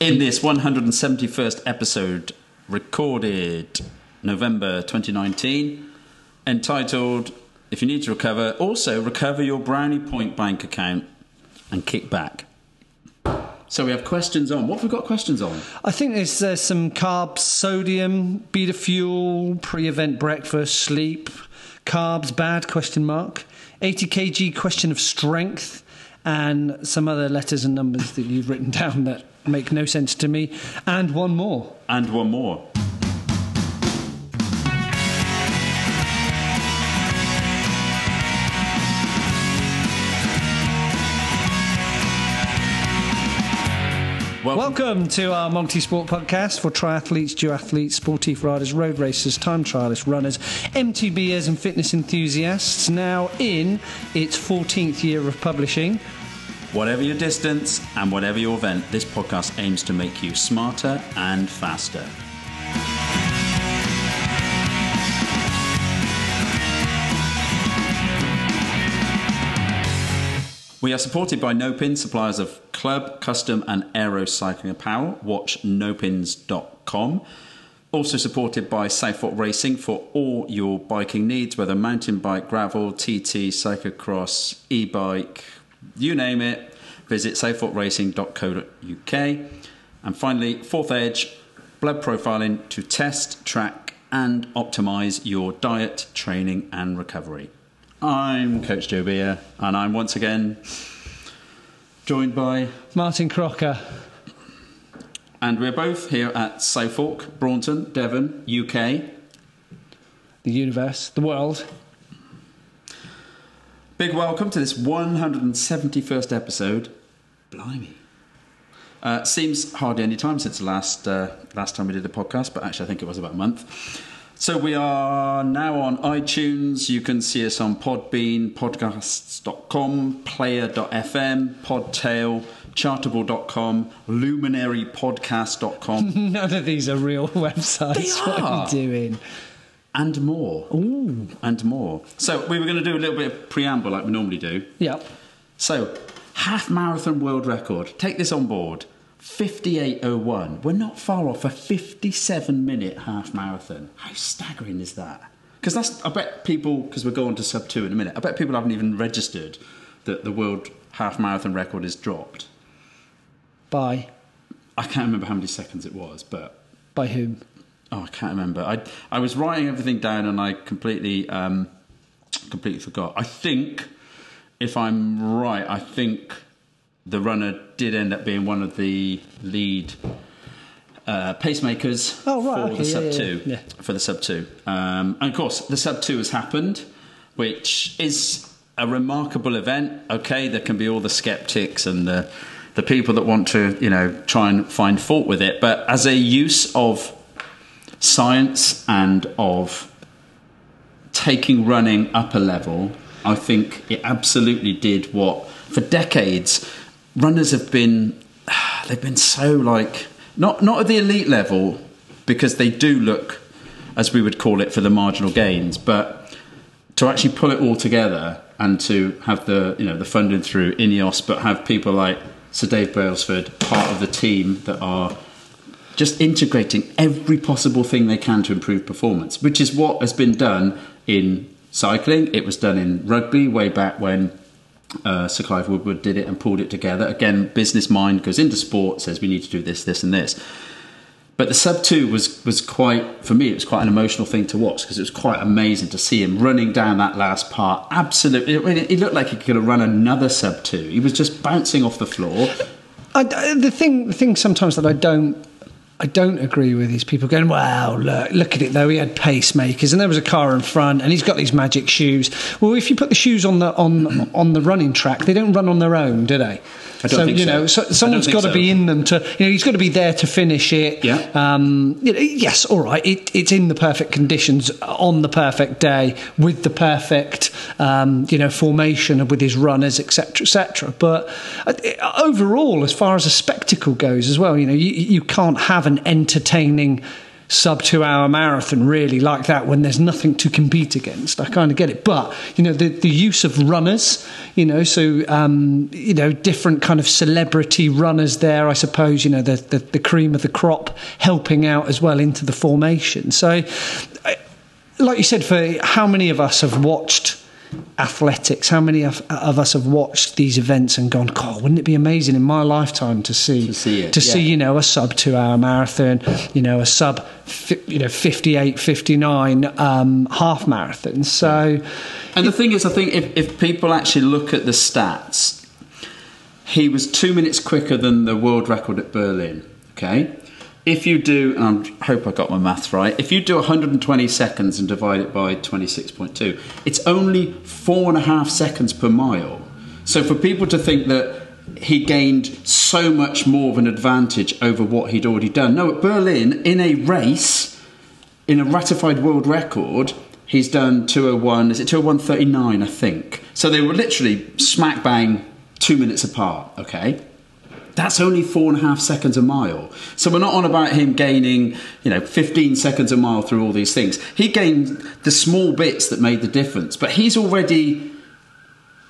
in this 171st episode, recorded November 2019, entitled If You Need to Recover, also recover your Brownie Point bank account and kick back. So we have questions on. What have we got questions on? I think there's uh, some carbs, sodium, beta fuel, pre-event breakfast, sleep, carbs bad question mark, 80 kg question of strength, and some other letters and numbers that you've written down that make no sense to me, and one more. And one more. Welcome to our multi sport podcast for triathletes, duathletes, sportive riders, road racers, time trialists, runners, MTBers, and fitness enthusiasts. Now in its 14th year of publishing. Whatever your distance and whatever your event, this podcast aims to make you smarter and faster. We are supported by No Nopinz, suppliers of club, custom, and aero cycling apparel. Watch nopinz.com. Also supported by Southfork Racing for all your biking needs, whether mountain bike, gravel, TT, cyclocross, e bike, you name it. Visit southforkracing.co.uk. And finally, ForthEdge, blood profiling to test, track, and optimize your diet, training, and recovery. I'm Coach Joe Beer, and I'm once again joined by, Martin Crocker. and we're both here at Southfork, Braunton, Devon, UK. The universe, the world. Big welcome to this 171st episode. Blimey. Uh, seems hardly any time since the last uh, last time we did a podcast, but actually I think it was about a month. So we are now on iTunes. You can see us on Podbean, podcasts.com, player.fm, Podtail, chartable.com, luminarypodcast.com, None of these are real websites. They What are are. you doing? And more. Ooh. And more. So we were going to do a little bit of preamble like we normally do. Yep. So, half marathon world record. Take this on board. 58.01. We're not far off a 57 minute half marathon. How staggering is that? Because that's, I bet people, because we're going to sub two in a minute, I bet people haven't even registered that the world half marathon record is dropped. By I can't remember how many seconds it was, but by whom? Oh, I can't remember. I I was writing everything down and I completely um, completely forgot. I think, if I'm right, I think the runner did end up being one of the lead uh, pacemakers Oh, right, for okay, the yeah, sub yeah, two. yeah. For the sub two, um, and of course the sub two has happened, which is a remarkable event. Okay, there can be all the skeptics and the the people that want to you know try and find fault with it, but as a use of science and of taking running up a level, I think it absolutely did what for decades runners have been they've been so like not not at the elite level because they do look as we would call it for the marginal gains, but to actually pull it all together and to have the you know the funding through Ineos, but have people like Sir Dave Brailsford part of the team that are just integrating every possible thing they can to improve performance, which is what has been done in cycling. It was done in rugby way back when uh, Sir Clive Woodward did it and pulled it together. Again, business mind goes into sport, says we need to do this, this, and this. But the sub two was was quite for me. It was quite an emotional thing to watch because it was quite amazing to see him running down that last part. Absolutely, it, it looked like he could have run another sub two. He was just bouncing off the floor. I, the thing, the thing sometimes that I don't, I don't agree with these people going, "Wow, look, look at it though. He had pacemakers, and there was a car in front, and he's got these magic shoes." Well, if you put the shoes on the on on the running track, they don't run on their own, do they? I don't so think you know, so, don't got to so. be in them to. You know, he's got to be there to finish it. Yeah. Um, you know, yes, all right. It, it's in the perfect conditions on the perfect day with the perfect, um, you know, formation and with his runners, etc., etc. But uh, overall, as far as a spectacle goes, as well, you know, you, you can't have an entertaining sub two hour marathon really like that when there's nothing to compete against. I kind of get it. But, you know, the, the use of runners, you know, so, um, you know, different kind of celebrity runners there, I suppose, you know, the, the, the cream of the crop helping out as well into the formation. So, like you said, for how many of us have watched athletics. How many of, of, us have watched these events and gone, God, wouldn't it be amazing in my lifetime to see to see, it, to yeah. see you know a sub two hour marathon, you know a sub you know 58, 59 um, half marathon. So, and the thing is, I think if, if people actually look at the stats, he was two minutes quicker than the world record at Berlin. Okay, if you do, and I hope I got my maths right, if you do 120 seconds and divide it by 26.2, it's only four and a half seconds per mile. So for people to think that he gained so much more of an advantage over what he'd already done, no, at Berlin, in a race, in a ratified world record, he's done 201, is it 201.39, I think. So they were literally smack bang two minutes apart, okay? That's only four and a half seconds a mile. So we're not on about him gaining, you know, 15 seconds a mile through all these things. He gained the small bits that made the difference, but he's already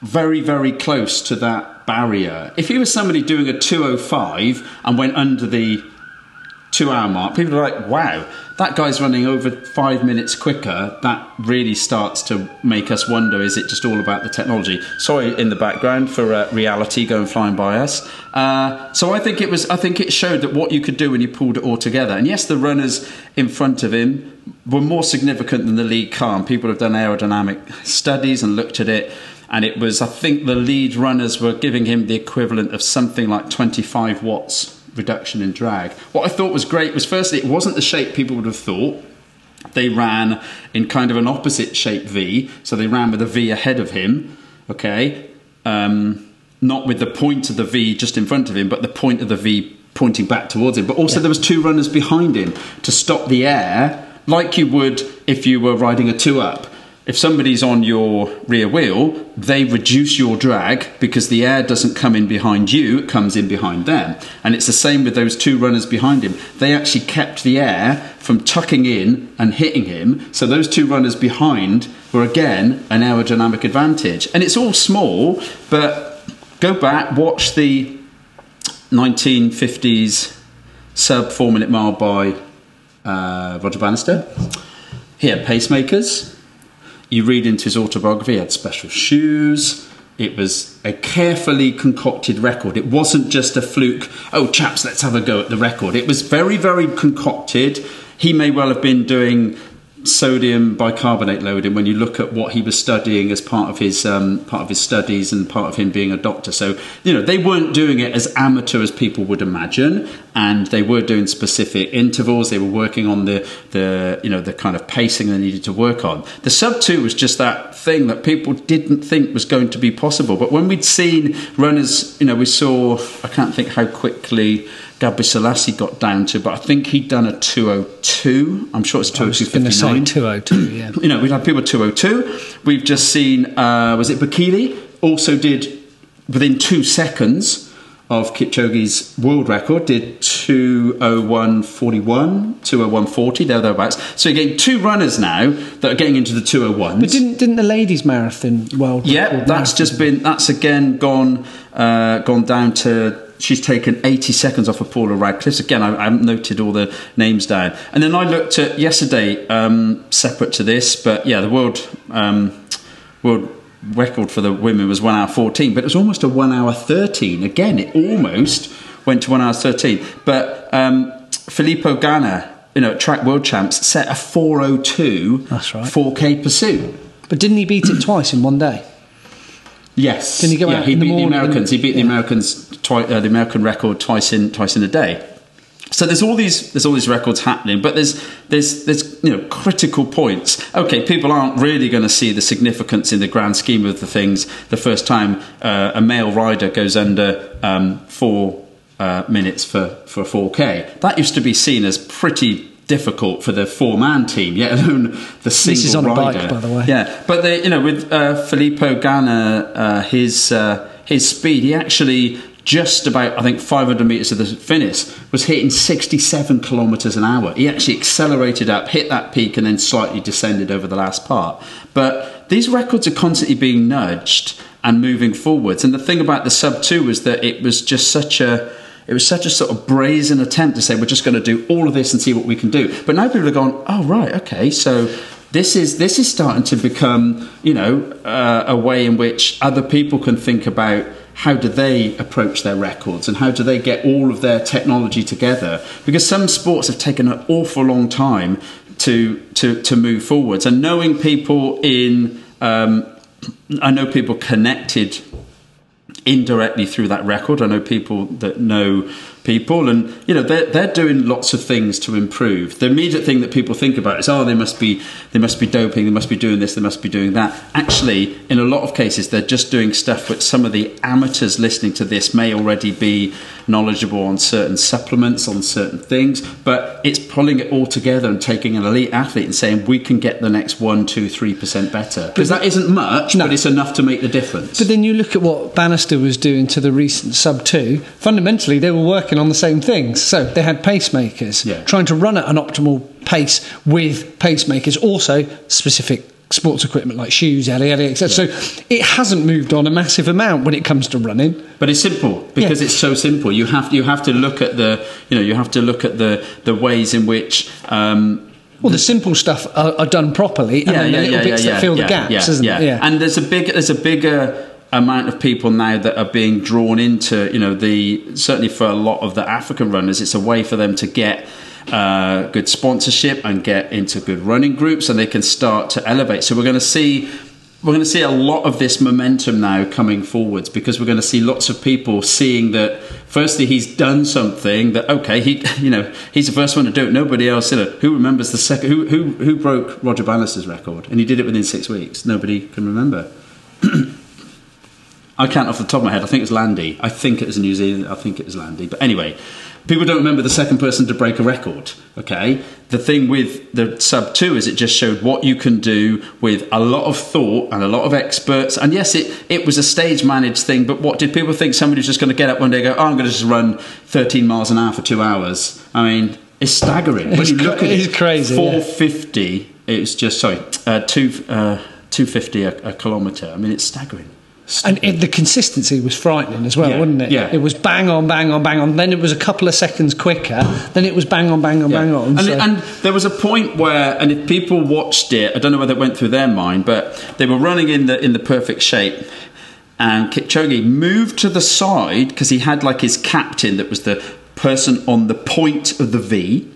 very, very close to that barrier. If he was somebody doing a 205 and went under the two hour mark, people are like, wow, that guy's running over five minutes quicker. That really starts to make us wonder is it just all about the technology? Sorry in the background for uh, reality going flying by us. Uh, so I think it was, I think it showed that what you could do when you pulled it all together. And yes, the runners in front of him were more significant than the lead car. And people have done aerodynamic studies and looked at it and it was I think the lead runners were giving him the equivalent of something like 25 watts reduction in drag. What I thought was great was firstly, it wasn't the shape people would have thought. They ran in kind of an opposite shape V, so they ran with a V ahead of him, okay? Um, not with the point of the V just in front of him, but the point of the V pointing back towards him. But also, yeah. there was two runners behind him to stop the air, like you would if you were riding a two up if somebody's on your rear wheel, they reduce your drag because the air doesn't come in behind you, it comes in behind them. And it's the same with those two runners behind him. They actually kept the air from tucking in and hitting him. So those two runners behind were again an aerodynamic advantage. And it's all small, but go back, watch the 1950s sub four minute mile by uh, Roger Bannister. Here, pacemakers you read into his autobiography, he had special shoes. It was a carefully concocted record. It wasn't just a fluke, oh, chaps, let's have a go at the record. It was very, very concocted. He may well have been doing sodium bicarbonate loading when you look at what he was studying as part of his um, part of his studies and part of him being a doctor. So you know they weren't doing it as amateur as people would imagine, and they were doing specific intervals. They were working on the the you know the kind of pacing they needed to work on. The sub two was just that thing that people didn't think was going to be possible. But when we'd seen runners, you know, we saw I can't think how quickly. Gebrselassie got down to, but I think he'd done a 202. I'm sure it's 202.59. 202, yeah. you know, we've had people 202. We've just seen, uh, was it Bekele? Also did, within two seconds of Kipchoge's world record, did 201.41, 201.40, there, thereabouts. So you're getting two runners now that are getting into the 201s. But didn't, didn't the ladies' marathon world Yeah, that's marathon? just been, that's again gone, uh, gone down to she's taken 80 seconds off of Paula Radcliffe's. Again, I, I, haven't noted all the names down. And then I looked at yesterday, um, separate to this, but yeah, the world um, world record for the women was one hour 14, but it was almost a one hour 13. Again, it almost went to one hour 13. But um, Filippo Ganna, you know, track world champs, set a 402 That's right. 4K pursuit. But didn't he beat it twice in one day? Yes. Didn't he go yeah, out he in the beat the morning Americans. he beat the. Americans, twi- uh, the American record twice in twice in a day. So there's all these there's all these records happening, but there's there's there's you know critical points. Okay, people aren't really going to see the significance in the grand scheme of the things the first time uh, a male rider goes under um, four uh, minutes for for 4K. That used to be seen as pretty difficult for the four man team, yet alone the single is on a bike, rider. by the way. Yeah, but they, you know, with uh, Filippo Ganna, uh, his uh, his speed, he actually just about, I think, 500 metres to the finish, was hitting 67 kilometres an hour. He actually accelerated up, hit that peak, and then slightly descended over the last part. But these records are constantly being nudged and moving forwards. And the thing about the sub 2 was that it was just such a it was such a sort of brazen attempt to say we're just going to do all of this and see what we can do. But now people are going, oh right, okay, so this is this is starting to become you know uh, a way in which other people can think about how do they approach their records and how do they get all of their technology together because some sports have taken an awful long time to to to move forwards and knowing people in um, I know people connected indirectly through that record. I know people that know people, and you know they're they're doing lots of things to improve. The immediate thing that people think about is, oh, they must be they must be doping, they must be doing this, they must be doing that. Actually, in a lot of cases, they're just doing stuff which some of the amateurs listening to this may already be knowledgeable on certain supplements, on certain things, but it's pulling it all together and taking an elite athlete and saying we can get the next one, two, three percent better. Because that isn't much, no. but it's enough to make the difference. But then you look at what Bannister was doing to the recent sub two. Fundamentally, they were working on the same things. So they had pacemakers, yeah. trying to run at an optimal pace with pacemakers, also specific sports equipment like shoes, yada yada, etc. Yeah. So it hasn't moved on a massive amount when it comes to running. But it's simple because yeah. it's so simple. You have you have to look at the you know you have to look at the the ways in which. Um, well, the simple stuff are, are done properly, and yeah, then the little bits that fill the gaps, isn't it? Yeah. And there's a big there's a bigger amount of people now that are being drawn into you know the certainly for a lot of the African runners, it's a way for them to get uh, good sponsorship and get into good running groups, and they can start to elevate. So we're going to see we're going to see a lot of this momentum now coming forwards because we're going to see lots of people seeing that firstly he's done something that okay he you know he's the first one to do it. Nobody else you know who remembers the second who who who broke Roger Bannister's record? And he did it within 6 weeks. Nobody can remember. I can't off the top of my head. I think it was Landy. I think it was New Zealand. I think it was Landy. But anyway people don't remember the second person to break a record. Okay, the thing with the sub two is it just showed what you can do with a lot of thought and a lot of experts. And yes, it it was a stage managed thing, but what did people think? Somebody Somebody's just going to get up one day and go, "Oh, I'm going to just run 13 miles an hour for two hours." I mean, it's staggering when it's you look at it. Crazy. 450. Yeah. It's just sorry, uh, two uh, 250 a, a kilometre. I mean, it's staggering. And it, the consistency was frightening as well, yeah, wasn't it? Yeah. It was bang on, bang on, bang on. Then it was a couple of seconds quicker. Then it was bang on, bang on, yeah. bang on. And, so. and, there was a point where, and if people watched it, I don't know whether it went through their mind, but they were running in the in the perfect shape. And Kipchoge moved to the side because he had like his captain that was the person on the point of the V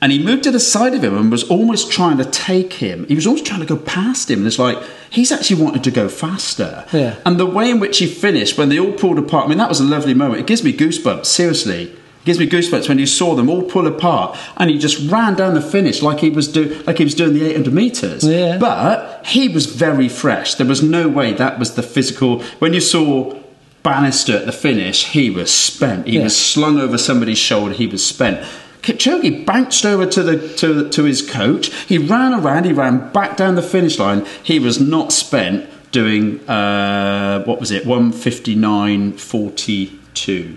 and he moved to the side of him and was almost trying to take him. He was almost trying to go past him. And it's like, he's actually wanted to go faster. Yeah. And the way in which he finished, when they all pulled apart, I mean, that was a lovely moment. It gives me goosebumps, seriously. It gives me goosebumps when you saw them all pull apart and he just ran down the finish like he was do like he was doing the 800 meters. Yeah. But he was very fresh. There was no way that was the physical. When you saw Bannister at the finish, he was spent. He yeah. was slung over somebody's shoulder. He was spent. Kipchoge bounced over to the to, to his coach. He ran around. He ran back down the finish line. He was not spent doing uh, what was it? One fifty nine forty two.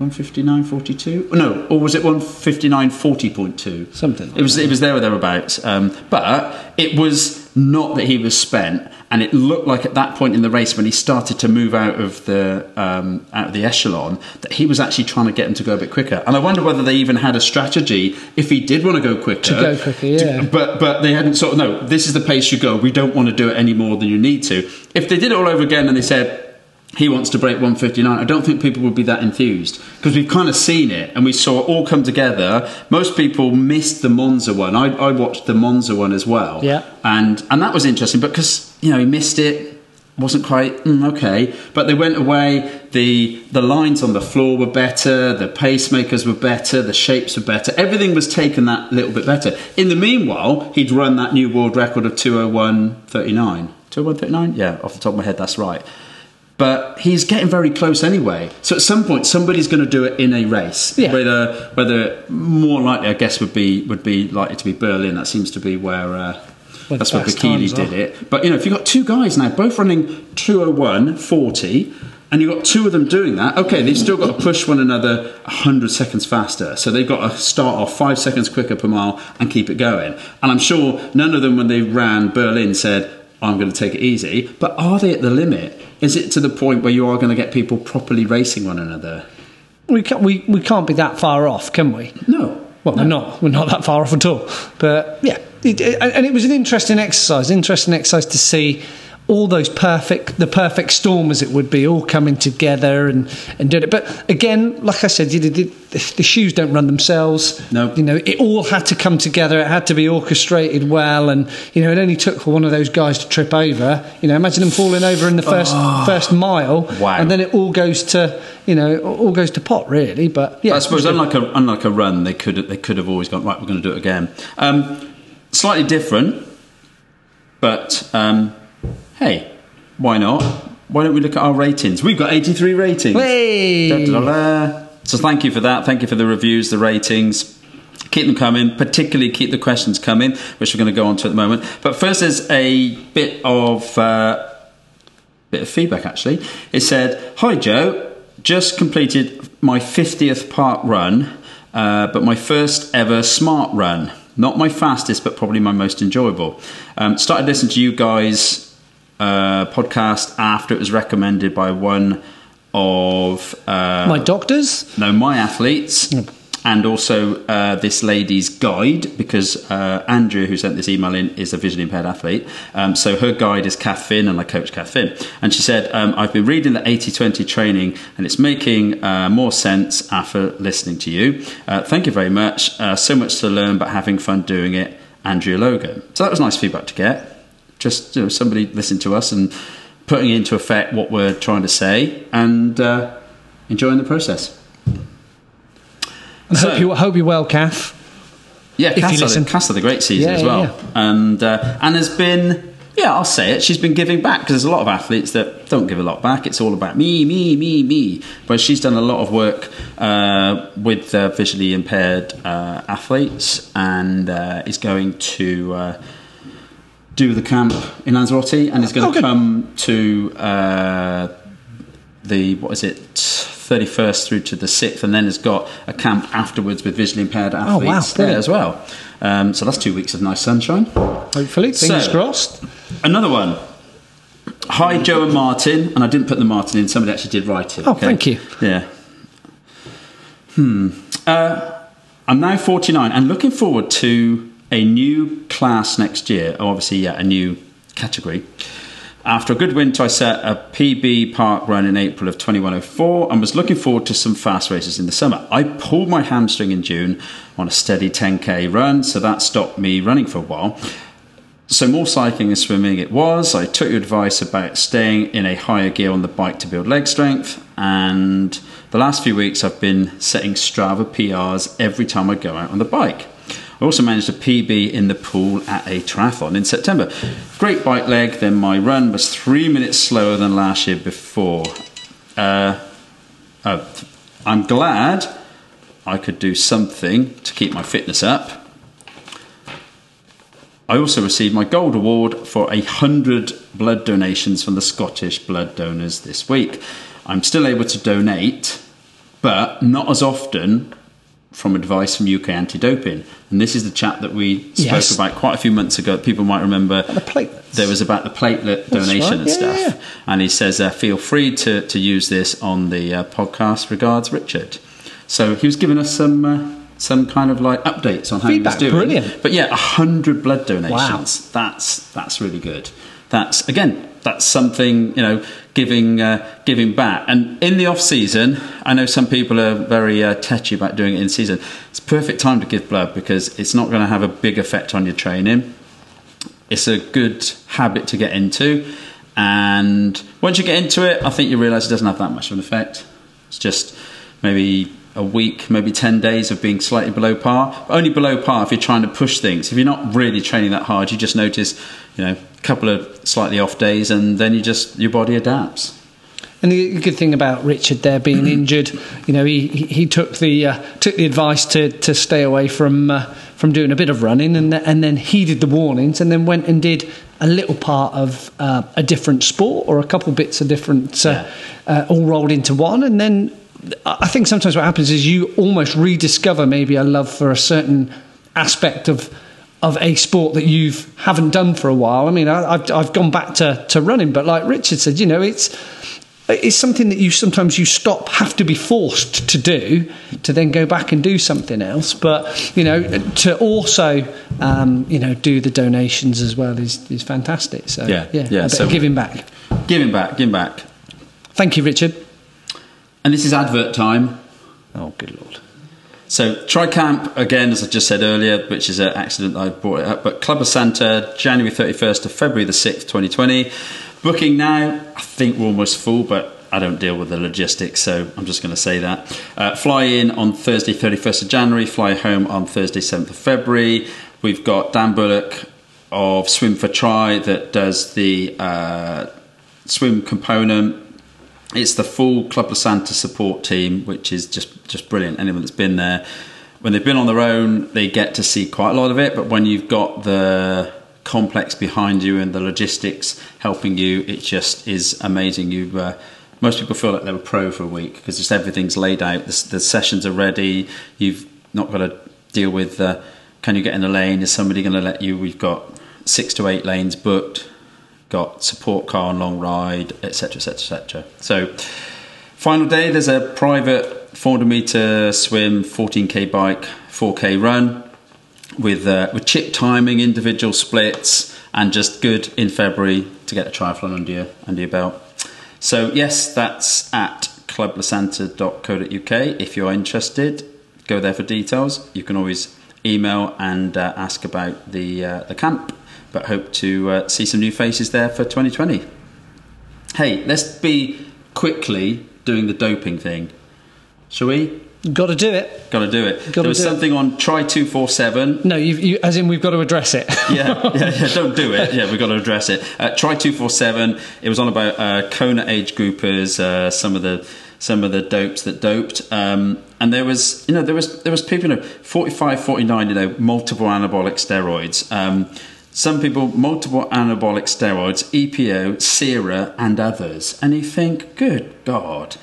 159.42? No, or was it 159.40.2? Something. Like it was that. it was there or thereabouts. Um, but it was not that he was spent, and it looked like at that point in the race when he started to move out of the um, out of the echelon that he was actually trying to get him to go a bit quicker. And I wonder whether they even had a strategy if he did want to go quicker. To go quicker, yeah. To, but but they hadn't sort of no. This is the pace you go. We don't want to do it any more than you need to. If they did it all over again and they said he wants to break 159. I don't think people would be that enthused because we've kind of seen it and we saw it all come together. Most people missed the Monza one. I, I watched the Monza one as well. Yeah. And and that was interesting because you know he missed it, wasn't quite mm, okay, but they went away. the The lines on the floor were better, the pacemakers were better, the shapes were better. Everything was taken that little bit better. In the meanwhile, he'd run that new world record of 201.39. 201.39? Yeah, off the top of my head, that's right but he's getting very close anyway. So at some point, somebody's going to do it in a race. Yeah. Whether whether more likely, I guess, would be would be likely to be Berlin. That seems to be where. Uh, where that's where Bekele did it. But you know, if you've got two guys now, both running 201 40, and you've got two of them doing that, okay, they've still got to push one another 100 seconds faster. So they've got to start off five seconds quicker per mile and keep it going. And I'm sure none of them, when they ran Berlin, said, I'm going to take it easy. But are they at the limit? Is it to the point where you are going to get people properly racing one another? We can't, we, we can't be that far off, can we? No. Well, no. we're not. We're not that far off at all. But yeah, it, it, and it was an interesting exercise. Interesting exercise to see all those perfect, the perfect storm as it would be, all coming together and and doing it. But again, like I said, you know, the, the shoes don't run themselves. No. you know, it all had to come together. It had to be orchestrated well, and you know, it only took for one of those guys to trip over. You know, imagine them falling over in the first first mile, Oh. Wow. and then it all goes to you know, all goes to pot really. But yeah, I suppose unlike a unlike a run, they could they could have always gone right. We're going to do it again. Um, slightly different, but um, hey, why not? Why don't we look at our ratings? We've got 83 ratings. Hey! So thank you for that. Thank you for the reviews, the ratings. Keep them coming, particularly keep the questions coming, which we're going to go on to at the moment. But first, there's a bit of uh, bit of feedback actually. It said, "Hi Joe, just completed my 50th park run, uh, but my first ever smart run. Not my fastest, but probably my most enjoyable. Um, started listening to you guys uh, podcast after it was recommended by one of uh, my doctors. no, my athletes, and also uh, this lady's guide, because uh, Andrew, who sent this email in, is a visually impaired athlete. Um, so her guide is Kath Finn, and I coach Kath Finn. And she said, um, I've been reading the 80 20 training, and it's making uh, more sense after listening to you. Uh, thank you very much. Uh, so much to learn, but having fun doing it. Andrew Logan. So that was nice feedback to get. Just you know, somebody listening to us and putting into effect what we're trying to say and uh, enjoying the process. And So- hope you hope you're well, Kath. Yeah, If you had, a, listen. Cass had a great season Yeah, as yeah, well, yeah. and uh, and has been. Yeah, I'll say it. She's been giving back because there's a lot of athletes that don't give a lot back. It's all about me, me, me, me. But she's done a lot of work uh, with uh, visually impaired uh, athletes and uh, is going to uh, do the camp in Lanzarote and is going Oh, to good. come to uh, the what is it 31st through to the 6th and then has got a camp afterwards with visually impaired Oh, wow, athletes there brilliant. as well um, so that's two weeks of nice sunshine Hopefully, fingers So- crossed. another one hi joe and martin and i didn't put the martin in somebody actually did write it Oh, thank you. yeah hmm uh, i'm now 49 and looking forward to a new class next year oh, obviously yeah a new category after a good winter, I set a PB park run in April of 2104 and was looking forward to some fast races in the summer. I pulled my hamstring in June on a steady 10k run, so that stopped me running for a while. So more cycling and swimming it was. I took your advice about staying in a higher gear on the bike to build leg strength, and the last few weeks I've been setting Strava PRs every time I go out on the bike. I also managed a PB in the pool at a triathlon in September. Great bike leg, then my run was three minutes slower than last year before. Uh, oh, I'm glad I could do something to keep my fitness up. I also received my gold award for a hundred blood donations from the Scottish blood donors this week. I'm still able to donate, but not as often from advice from UK anti-doping. And this is the chat that we spoke Yes. about quite a few months ago. People might remember The platelets. there was about the platelet donation right. and Yeah, stuff. yeah. And he says, uh, feel free to, to use this on the uh, podcast. Regards, Richard. So he was giving us some uh, some kind of like updates on how Feedback, he was doing. brilliant. But yeah, a hundred blood donations. Wow. That's that's really good. That's again, that's something you know, giving uh, giving back. And in the off season, I know some people are very uh, touchy about doing it in season. It's a perfect time to give blood because it's not going to have a big effect on your training. It's a good habit to get into. And once you get into it i think you realize it doesn't have that much of an effect. It's just maybe a week maybe 10 days of being slightly below par. But only below par if you're trying to push things. If you're not really training that hard you just notice you know couple of slightly off days and then you just your body adapts. And the good thing about Richard there being injured, you know, he, he, took the uh, took the advice to, to stay away from uh, from doing a bit of running, and and then heeded the warnings, and then went and did a little part of uh, a different sport or a couple bits of different, uh, uh, all rolled into one, and then I think sometimes what happens is you almost rediscover maybe a love for a certain aspect of of a sport that you've haven't done for a while. I mean, I, have I've gone back to, to running, but like Richard said, you know, it's it's something that you sometimes you stop have to be forced to do to then go back and do something else but you know to also um, you know do the donations as well is is fantastic so Yeah, yeah, yeah, a bit so- of giving back Giving back, giving back. thank you richard And this is advert time. oh good lord So TriCamp again, as I just said earlier, which is an accident I brought it up, but Club La Santa, January 31st to February the 6th, 2020. Booking now, I think we're almost full, but I don't deal with the logistics, so I'm just going to say that. Uh, fly in on Thursday, 31st of January, fly home on Thursday, 7th of February. We've got Dan Bullock of Swim for Tri that does the uh, swim component. It's the full Club La Santa support team, which is just just brilliant. Anyone that's been there, when they've been on their own, they get to see quite a lot of it. But when you've got the complex behind you and the logistics helping you, it just is amazing. You uh, most people feel like they were pro for a week because just everything's laid out. The, the sessions are ready. You've not got to deal with uh, can you get in a lane? Is somebody going to let you? We've got six to eight lanes booked got support car and long ride, etc., etc., etc. So, final day, there's a private 400 meter swim, 14k bike, 4k run with uh, with chip timing, individual splits, and just good in February to get a triathlon under your under your belt. So yes, that's at clublasanta.co.uk. If you're interested, go there for details. You can always email and uh, ask about the uh, the camp. But hope to uh, see some new faces there for 2020. Hey, let's be quickly doing the doping thing. Shall we? got to do it Got to do it. Gotta there was do it. something on Tri Two Four Seven. no you, you as in we've got to address it yeah, yeah, yeah, don't do it. Yeah, we've got to address it. Uh, tri two four seven. It was on about uh, Kona age groupers, uh, some of the some of the dopes that doped, um, and there was you know there was there was people you know 45, 49, you know multiple anabolic steroids. Um, some people multiple anabolic steroids, EPO, CERA, and others, and you think, good God.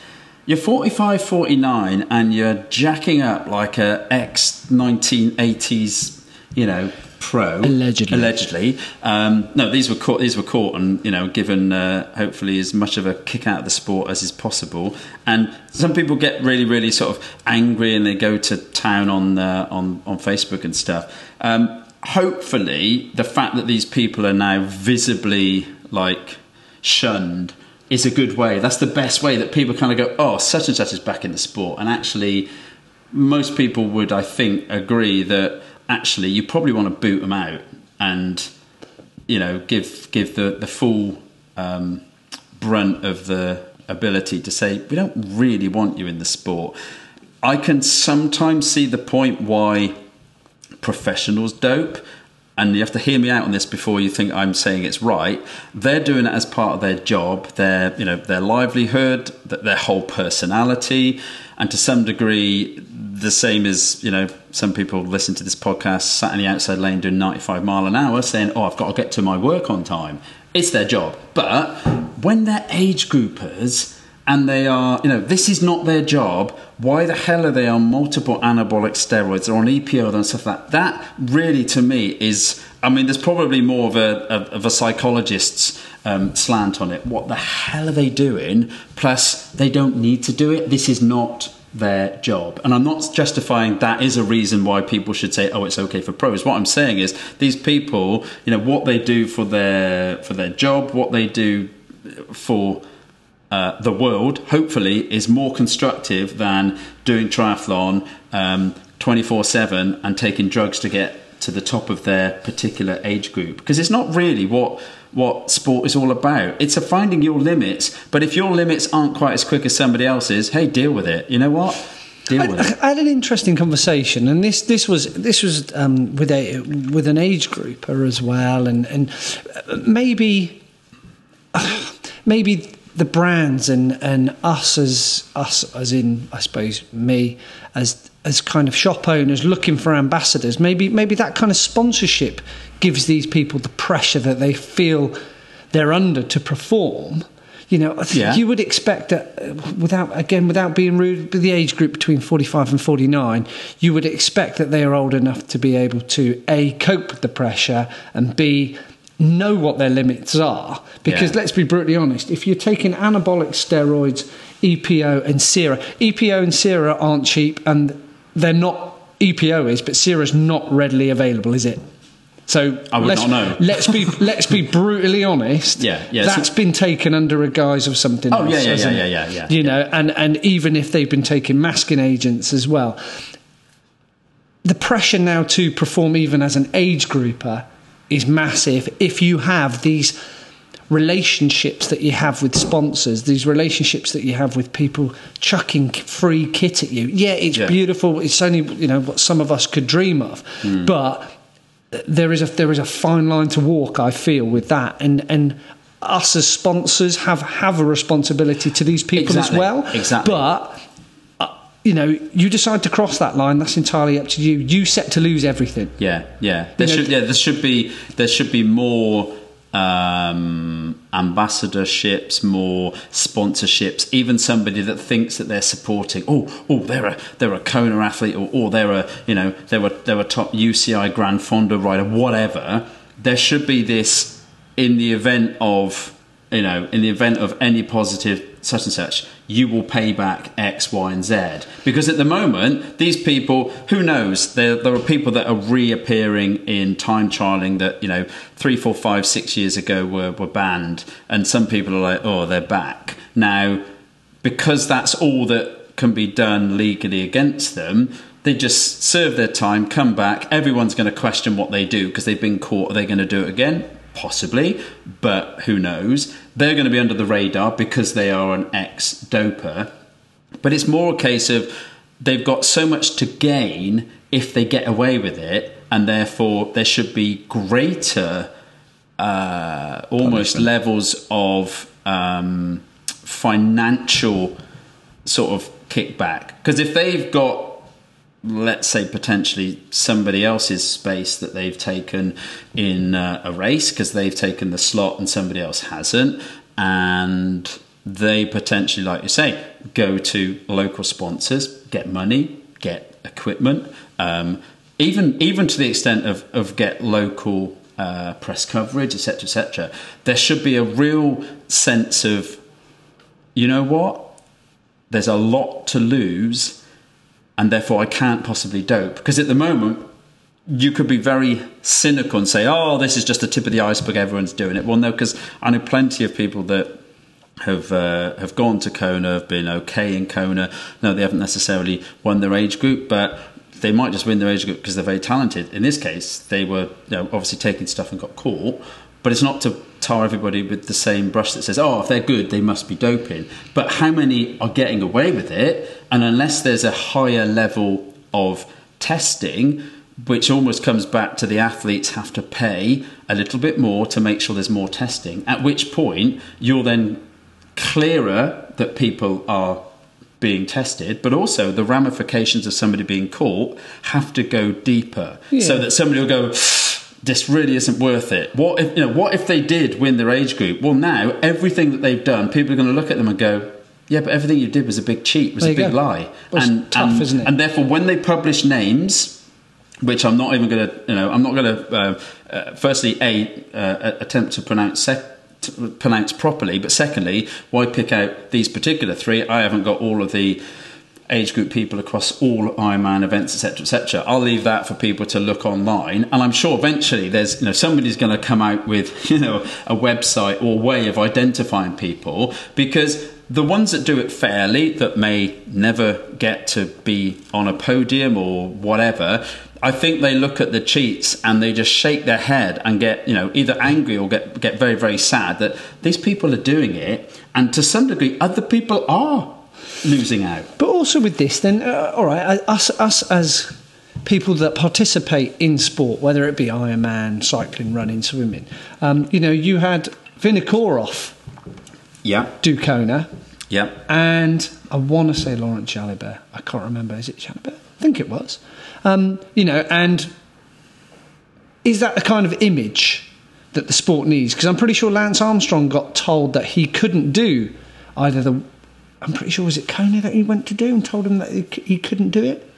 You're 45, 49, and you're jacking up like a ex 1980s, you know, pro. Allegedly. Allegedly. Um, no, these were caught. These were caught, and you know, given uh, hopefully as much of a kick out of the sport as is possible. And some people get really, really sort of angry, and they go to town on uh, on on Facebook and stuff. Um, hopefully, the fact that these people are now visibly like shunned is a good way. That's the best way that people kind of go, oh, such and such is back in the sport. And actually, most people would, I think, agree that actually you probably want to boot them out and, you know, give give the the full um, brunt of the ability to say we don't really want you in the sport. I can sometimes see the point why professionals dope and you have to hear me out on this before you think I'm saying it's right. They're doing it as part of their job, their you know their livelihood, their whole personality, and to some degree, the same as you know some people listen to this podcast sat in the outside lane doing 95 mile an hour, saying, "Oh, I've got to get to my work on time." It's their job, but when they're age groupers and they are, you know, this is not their job. Why the hell are they on multiple anabolic steroids or on EPO and stuff like that? That really, to me, is. I mean, there's probably more of a of a psychologist's um, slant on it. What the hell are they doing? Plus, they don't need to do it. This is not their job. And I'm not justifying that is a reason why people should say, oh, it's okay for pros. What I'm saying is these people, you know, what they do for their for their job, what they do for uh, the world, hopefully, is more constructive than doing triathlon twenty four seven and taking drugs to get to the top of their particular age group. Because it's not really what what sport is all about. It's a finding your limits. But if your limits aren't quite as quick as somebody else's, hey, deal with it. You know what? Deal with it. I, I had an interesting conversation, and this this was this was um, with a with an age grouper as well, and and maybe maybe the brands and and us as us as in I suppose me as as kind of shop owners looking for ambassadors maybe maybe that kind of sponsorship gives these people the pressure that they feel they're under to perform you know Yeah. you would expect that uh, without again without being rude with the age group between 45 and 49 you would expect that they are old enough to be able to a cope with the pressure and b know what their limits are because Yeah. let's be brutally honest if you're taking anabolic steroids EPO and CERA EPO and CERA aren't cheap and they're not EPO is but CERA's not readily available is it so I would let's, not know. let's be let's be brutally honest. Yeah, yeah, That's so- been taken under a guise of something. Oh, else, yeah, yeah, yeah, yeah, yeah, yeah, You know, and and even if they've been taking masking agents as well, the pressure now to perform even as an age grouper is massive. If you have these relationships that you have with sponsors, these relationships that you have with people chucking free kit at you. Yeah, it's Yeah. beautiful. It's only you know what some of us could dream of, Hmm. but there is a there is a fine line to walk. I feel with that, and and us as sponsors have have a responsibility to these people Exactly, as well. exactly. But you know, you decide to cross that line. That's entirely up to you. You set to lose everything. Yeah, yeah. There You know- should yeah there should be there should be more um, ambassadorships, more sponsorships. Even somebody that thinks that they're supporting. Oh, oh, they're a they're a Kona athlete, or oh, they're a you know they're a they're a top UCI Gran Fondo rider, whatever. There should be this in the event of you know in the event of any positive such and such you will pay back x y and z. Because at the moment these people who knows? There, there are people that are reappearing in time trialing that you know three four five six years ago were, were banned. And some people are like oh they're back. Now because that's all that can be done legally against them they just serve their time come back. Everyone's going to question what they do because they've been caught. Are they going to do it again? Possibly but who knows they're going to be under the radar because they are an ex doper but it's more a case of they've got so much to gain if they get away with it and therefore there should be greater uh, almost levels of um, financial sort of kickback. Because if they've got, let's say, potentially somebody else's space that they've taken in uh, a race because they've taken the slot and somebody else hasn't, and they potentially, like you say, go to local sponsors, get money, get equipment, um, even even to the extent of, of get local uh, press coverage, etc., etc. There should be a real sense of, you know what, there's a lot to lose, and therefore I can't possibly dope. Because at the moment, you could be very cynical and say, oh, this is just the tip of the iceberg, everyone's doing it. Well, no, because I know plenty of people that have uh, have gone to Kona, have been okay in Kona. No, they haven't necessarily won their age group, but they might just win their age group because they're very talented. In this case, they were you know, obviously taking stuff and got caught. But it's not to tar everybody with the same brush that says, oh, if they're good, they must be doping. But how many are getting away with it? And unless there's a higher level of testing, which almost comes back to the athletes have to pay a little bit more to make sure there's more testing, at which point you're then clearer that people are being tested, but also the ramifications of somebody being caught have to go deeper, so that somebody will go. This really isn't worth it. What if you know? What if they did win their age group? Well, now everything that they've done, people are going to look at them and go, "Yeah, but everything you did was a big cheat, was a big go. lie." Well, it's and tough, and, isn't it? And therefore, when they publish names, which I'm not even going to, you know, I'm not going to. Uh, uh, firstly, a uh, attempt to pronounce sec- to pronounce properly, but secondly, why pick out these particular three? I haven't got all of the age group people across all Ironman events, etc., etc. I'll leave that for people to look online, and I'm sure eventually there's, you know, somebody's going to come out with, you know, a website or way of identifying people because the ones that do it fairly, that may never get to be on a podium or whatever, I think they look at the cheats and they just shake their head and get, you know, either angry or get get very very sad that these people are doing it, and to some degree, other people are losing out. But also with this, then, uh, all right, us, us as people that participate in sport, whether it be Ironman, cycling, running, swimming, um, you know, you had Vinokourov Yeah. Ducona, Yeah. and I want to say Laurent Jalabert. I can't remember. Is it Jalabert? I think it was. Um, you know, and is that the kind of image that the sport needs? Because I'm pretty sure Lance Armstrong got told that he couldn't do either the. I'm pretty sure was it Kona that he went to do and told him that he, he couldn't do it.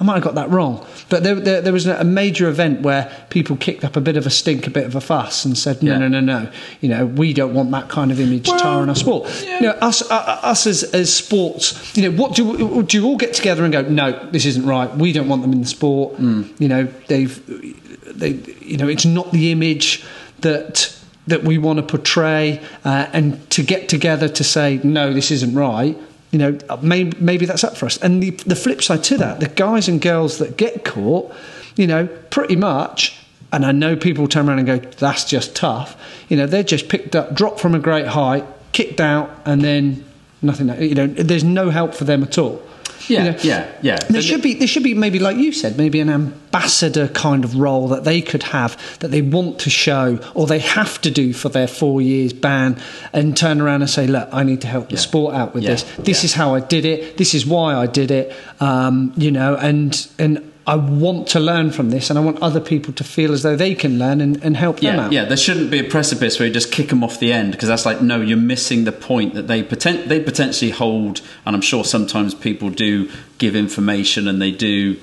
I might have got that wrong, but there, there, there was a major event where people kicked up a bit of a stink, a bit of a fuss, and said, "No, Yeah. no, no, no. You know, we don't want that kind of image Well, tarring our sport. yeah. You know, us, uh, us as, as sports, you know, what do do you all get together and go? No, this isn't right. We don't want them in the sport. You know, they've, they, you know, it's not the image that that we want to portray, uh, and to get together to say no, this isn't right. You know, maybe, maybe that's up for us. And the, the flip side to that, the guys and girls that get caught, you know, pretty much and I know people turn around and go, that's just tough. You know, they're just picked up, dropped from a great height, kicked out, and then nothing. You know, there's no help for them at all. Yeah, You know, yeah, yeah. There should be, there should be maybe, like you said, maybe an ambassador kind of role that they could have that they want to show or they have to do for their four years ban, and turn around and say, look, I need to help the sport out with Yeah, this. This yeah. is how I did it. This is why I did it. Um, you know, and and I want to learn from this, and I want other people to feel as though they can learn and, and help them Yeah, out. yeah. There shouldn't be a precipice where you just kick them off the end because that's like no, you're missing the point that they poten- they potentially hold, and I'm sure sometimes people do give information and they do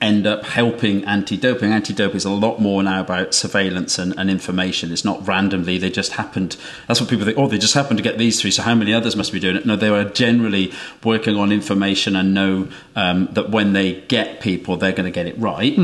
end up helping anti-doping. Anti-doping is a lot more now about surveillance and, and information. It's not randomly. They just happened. That's what people think. Oh, they just happened to get these three. So how many others must be doing it? No, they are generally working on information and know um, that when they get people, they're going to get it right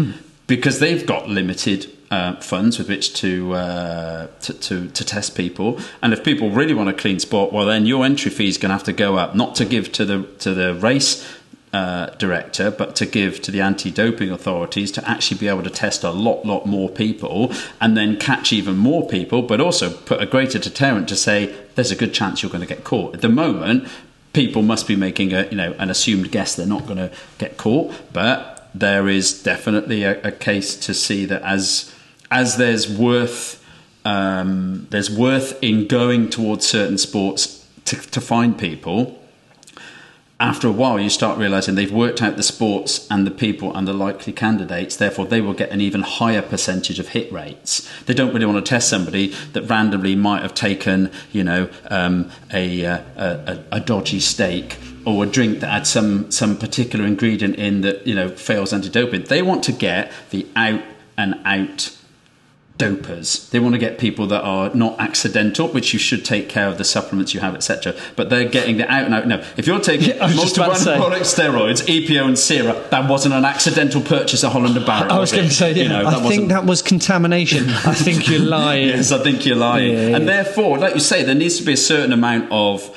because they've got limited. Uh, funds with which to, uh, to to to test people, and if people really want a clean sport, well, then your entry fee is going to have to go up, not to give to the to the race uh, director, but to give to the anti-doping authorities to actually be able to test a lot, lot more people, and then catch even more people, but also put a greater deterrent to say there's a good chance you're going to get caught. At the moment, people must be making a you know an assumed guess they're not going to get caught, but there is definitely a, a case to see that as as there's worth um, there's worth in going towards certain sports to, to find people after a while you start realizing they've worked out the sports and the people and the likely candidates. Therefore they will get an even higher percentage of hit rates. They don't really want to test somebody that randomly might have taken you know um, a, uh, a, a, a dodgy steak or a drink that had some some particular ingredient in that you know fails anti-doping. They want to get the out and out dopers. They want to get people that are not accidental, which you should take care of the supplements you have, etc. But they're getting the out and out. No, if you're taking Yeah, was multiple anabolic steroids, EPO, and CERA, that wasn't an accidental purchase at Holland and Barrett. I was going to say, yeah, You know, I that think wasn't- that was contamination. I think you're lying. Yes, I think you're lying. Yeah, yeah, And therefore, like you say, there needs to be a certain amount of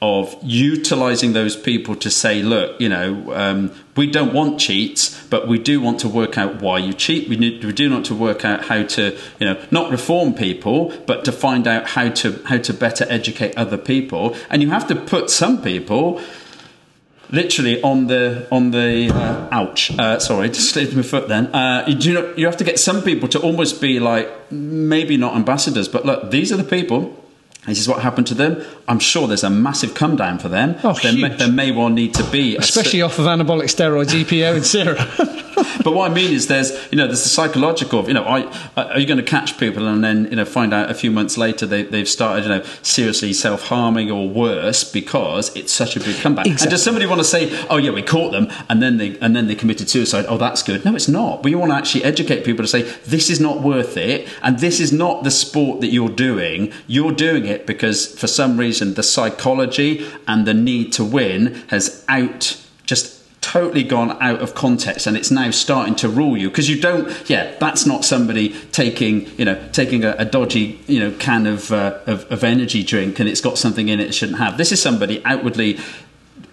of utilizing those people to say, look, you know, um, we don't want cheats, but we do want to work out why you cheat. We, need, we do want to work out how to, you know, not reform people, but to find out how to how to better educate other people. And you have to put some people literally on the on the uh, ouch uh, sorry just slipped my foot then uh, you do not, you have to get some people to almost be like maybe not ambassadors but look these are the people this is what happened to them. I'm sure there's a massive come down for them. Oh, there, may, huge. there may well need to be, Especially off of anabolic steroids, EPO, and CERA. but what I mean is, there's you know, there's the psychological. Of, you know, I, are you going to catch people and then you know find out a few months later they, they've started you know seriously self harming or worse because it's such a big comeback. And does somebody want to say, oh yeah, we caught them and then they and then they committed suicide? Oh, that's good. No, it's not. We want to actually educate people to say this is not worth it and this is not the sport that you're doing. You're doing it because for some reason the psychology and the need to win has out just totally gone out of context and it's now starting to rule you. Because you don't yeah that's not somebody taking you know taking a, a dodgy you know can of, uh, of of energy drink and it's got something in it it shouldn't have. This is somebody outwardly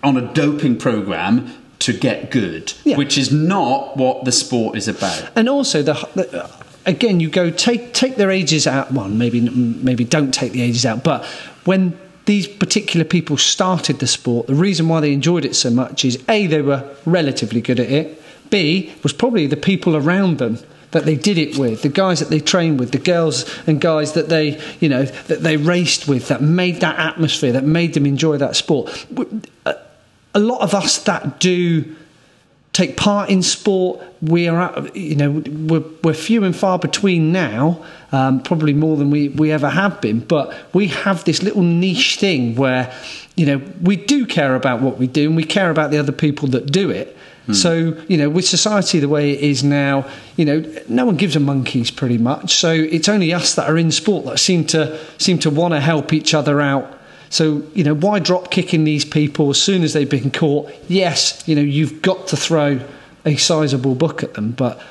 on a doping program to get good Yeah. which is not what the sport is about. And also the, the again you go take take their ages out. Well maybe maybe don't take the ages out but when these particular people started the sport the reason why they enjoyed it so much is a they were relatively good at it b was probably the people around them that they did it with, the guys that they trained with, the girls and guys that they, you know, that they raced with, that made that atmosphere, that made them enjoy that sport. Uh, a lot of us that do take part in sport, we are, at, you know, we're, we're few and far between now, um, probably more than we, we ever have been. But we have this little niche thing where, you know, we do care about what we do and we care about the other people that do it. Hmm. So, you know, with society the way it is now, you know, no one gives a monkeys pretty much. So it's only us that are in sport that seem to seem to want to help each other out. So, you know, why drop kicking these people as soon as they've been caught? Yes, you know, you've got to throw a sizable book at them, but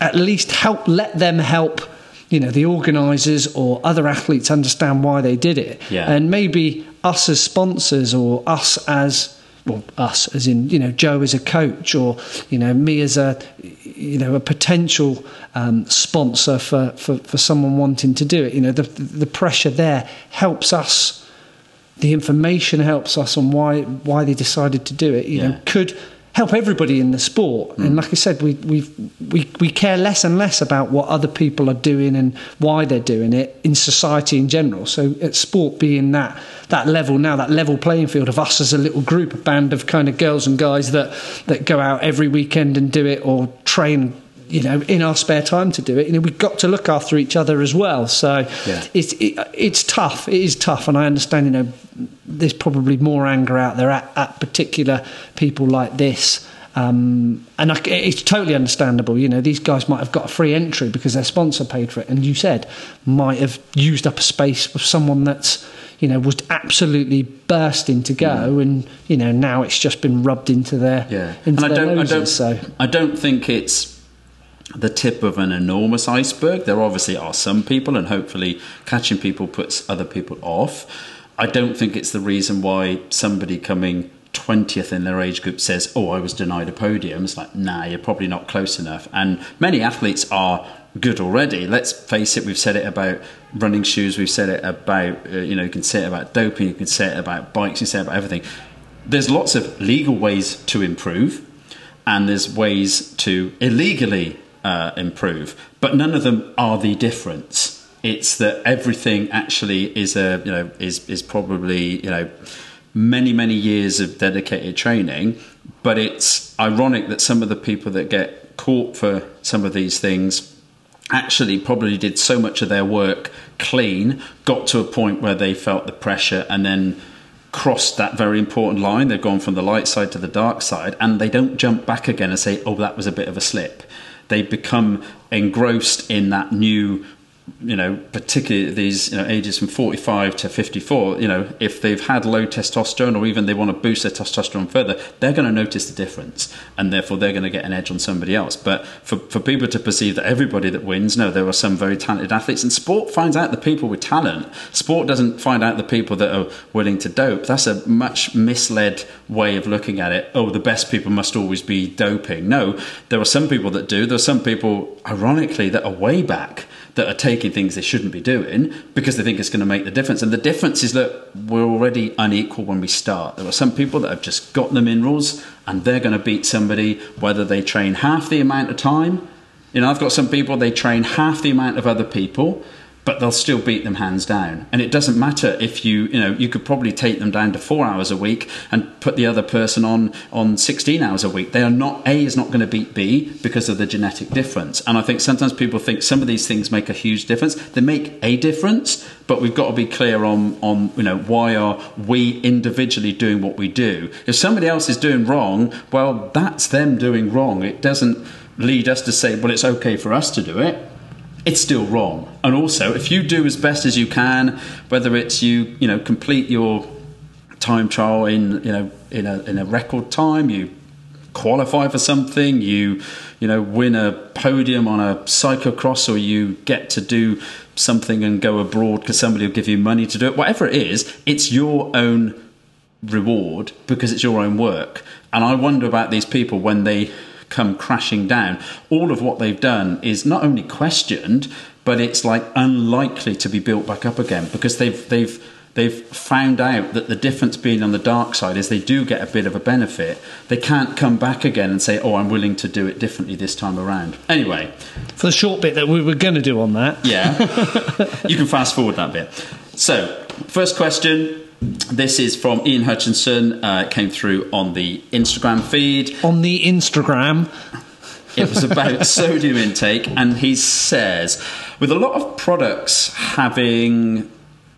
at least help let them help you know the organisers or other athletes understand why they did it yeah. and maybe us as sponsors or us as well, us as in you know Joe as a coach or you know me as a you know a potential um, sponsor for, for, for someone wanting to do it. You know the the pressure there helps us. The information helps us on why why they decided to do it. You yeah. know could help everybody in the sport. Mm. And like I said, we we we we care less and less about what other people are doing and why they're doing it in society in general. So at sport being that that level now, that level playing field of us as a little group, a band of kind of girls and guys that that go out every weekend and do it or train you know, in our spare time to do it. You know, we've got to look after each other as well. So yeah. it's it, it's tough. It is tough, and I understand. You know, there's probably more anger out there at, at particular people like this. Um, and I, it's totally understandable. You know, these guys might have got a free entry because their sponsor paid for it, and you said might have used up a space with someone that's you know was absolutely bursting to go, mm. and you know now it's just been rubbed into their yeah. into and I don't. I don't, so I don't think it's the tip of an enormous iceberg. There obviously are some people, and hopefully catching people puts other people off. I don't think it's the reason why somebody coming 20th in their age group says, Oh, I was denied a podium. It's like, nah, you're probably not close enough. And many athletes are good already. Let's face it, we've said it about running shoes, we've said it about, uh, you know, you can say it about doping, you can say it about bikes, you can say it about everything. There's lots of legal ways to improve, and there's ways to illegally uh, improve, but none of them are the difference. It's that everything actually is a you know is is probably you know many many years of dedicated training, but it's ironic that some of the people that get caught for some of these things actually probably did so much of their work clean, got to a point where they felt the pressure, and then crossed that very important line. They've gone from the light side to the dark side, and they don't jump back again and say, "Oh, that was a bit of a slip." They become engrossed in that new you know, particularly these you know, ages from 45 to 54, you know, if they've had low testosterone or even they want to boost their testosterone further, they're going to notice the difference and therefore they're going to get an edge on somebody else. But for, for people to perceive that everybody that wins, no, there are some very talented athletes and sport finds out the people with talent. Sport doesn't find out the people that are willing to dope. That's a much misled way of looking at it. Oh, the best people must always be doping. No, there are some people that do. There are some people, ironically, that are way back that are taking things they shouldn't be doing because they think it's going to make the difference. And the difference is that we're already unequal when we start. There are some people that have just got the minerals and they're going to beat somebody whether they train half the amount of time. You know, I've got some people, they train half the amount of other people but they'll still beat them hands down. And it doesn't matter if you, you know, you could probably take them down to four hours a week and put the other person on on 16 hours a week. They are not A is not going to beat B because of the genetic difference. And I think sometimes people think some of these things make a huge difference. They make a difference, but we've got to be clear on on you know why are we individually doing what we do. If somebody else is doing wrong, well, that's them doing wrong. It doesn't lead us to say, well, it's okay for us to do it it's still wrong. And also, if you do as best as you can, whether it's you, you know, complete your time trial in, you know, in a, in a record time, you qualify for something, you, you know, win a podium on a cyclocross, or you get to do something and go abroad because somebody will give you money to do it. Whatever it is, it's your own reward because it's your own work. And I wonder about these people when they come crashing down. All of what they've done is not only questioned, but it's like unlikely to be built back up again because they've they've they've found out that the difference being on the dark side is they do get a bit of a benefit. They can't come back again and say, "Oh, I'm willing to do it differently this time around." Anyway, For the short bit that we were going to do on that. yeah, you can fast forward that bit. So, first question. This is from Ian Hutchinson. Uh, it came through on the Instagram feed. On the Instagram, It was about sodium intake, and he says, with a lot of products having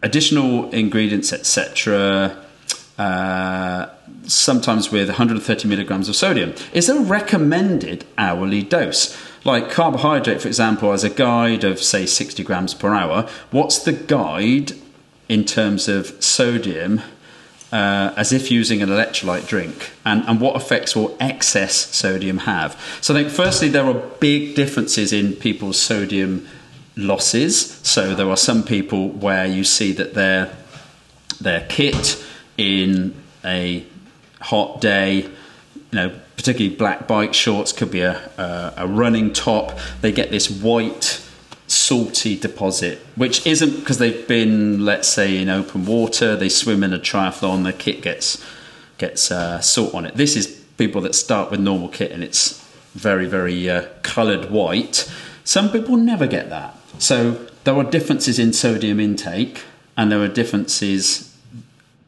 additional ingredients, etc., uh, sometimes with 130 milligrams of sodium, is there a recommended hourly dose? Like carbohydrate, for example, as a guide of say 60 grams per hour. What's the guide in terms of sodium? uh, as if using an electrolyte drink, and, and what effects will excess sodium have? So, I think firstly, there are big differences in people's sodium losses. So, there are some people where you see that their their kit in a hot day, you know, particularly black bike shorts, could be a, a, a running top. They get this white salty deposit, which isn't because they've been, let's say, in open water. They swim in a triathlon. Their kit gets gets uh, salt on it. This is people that start with normal kit and it's very very uh, coloured white. Some people never get that. So there are differences in sodium intake, and there are differences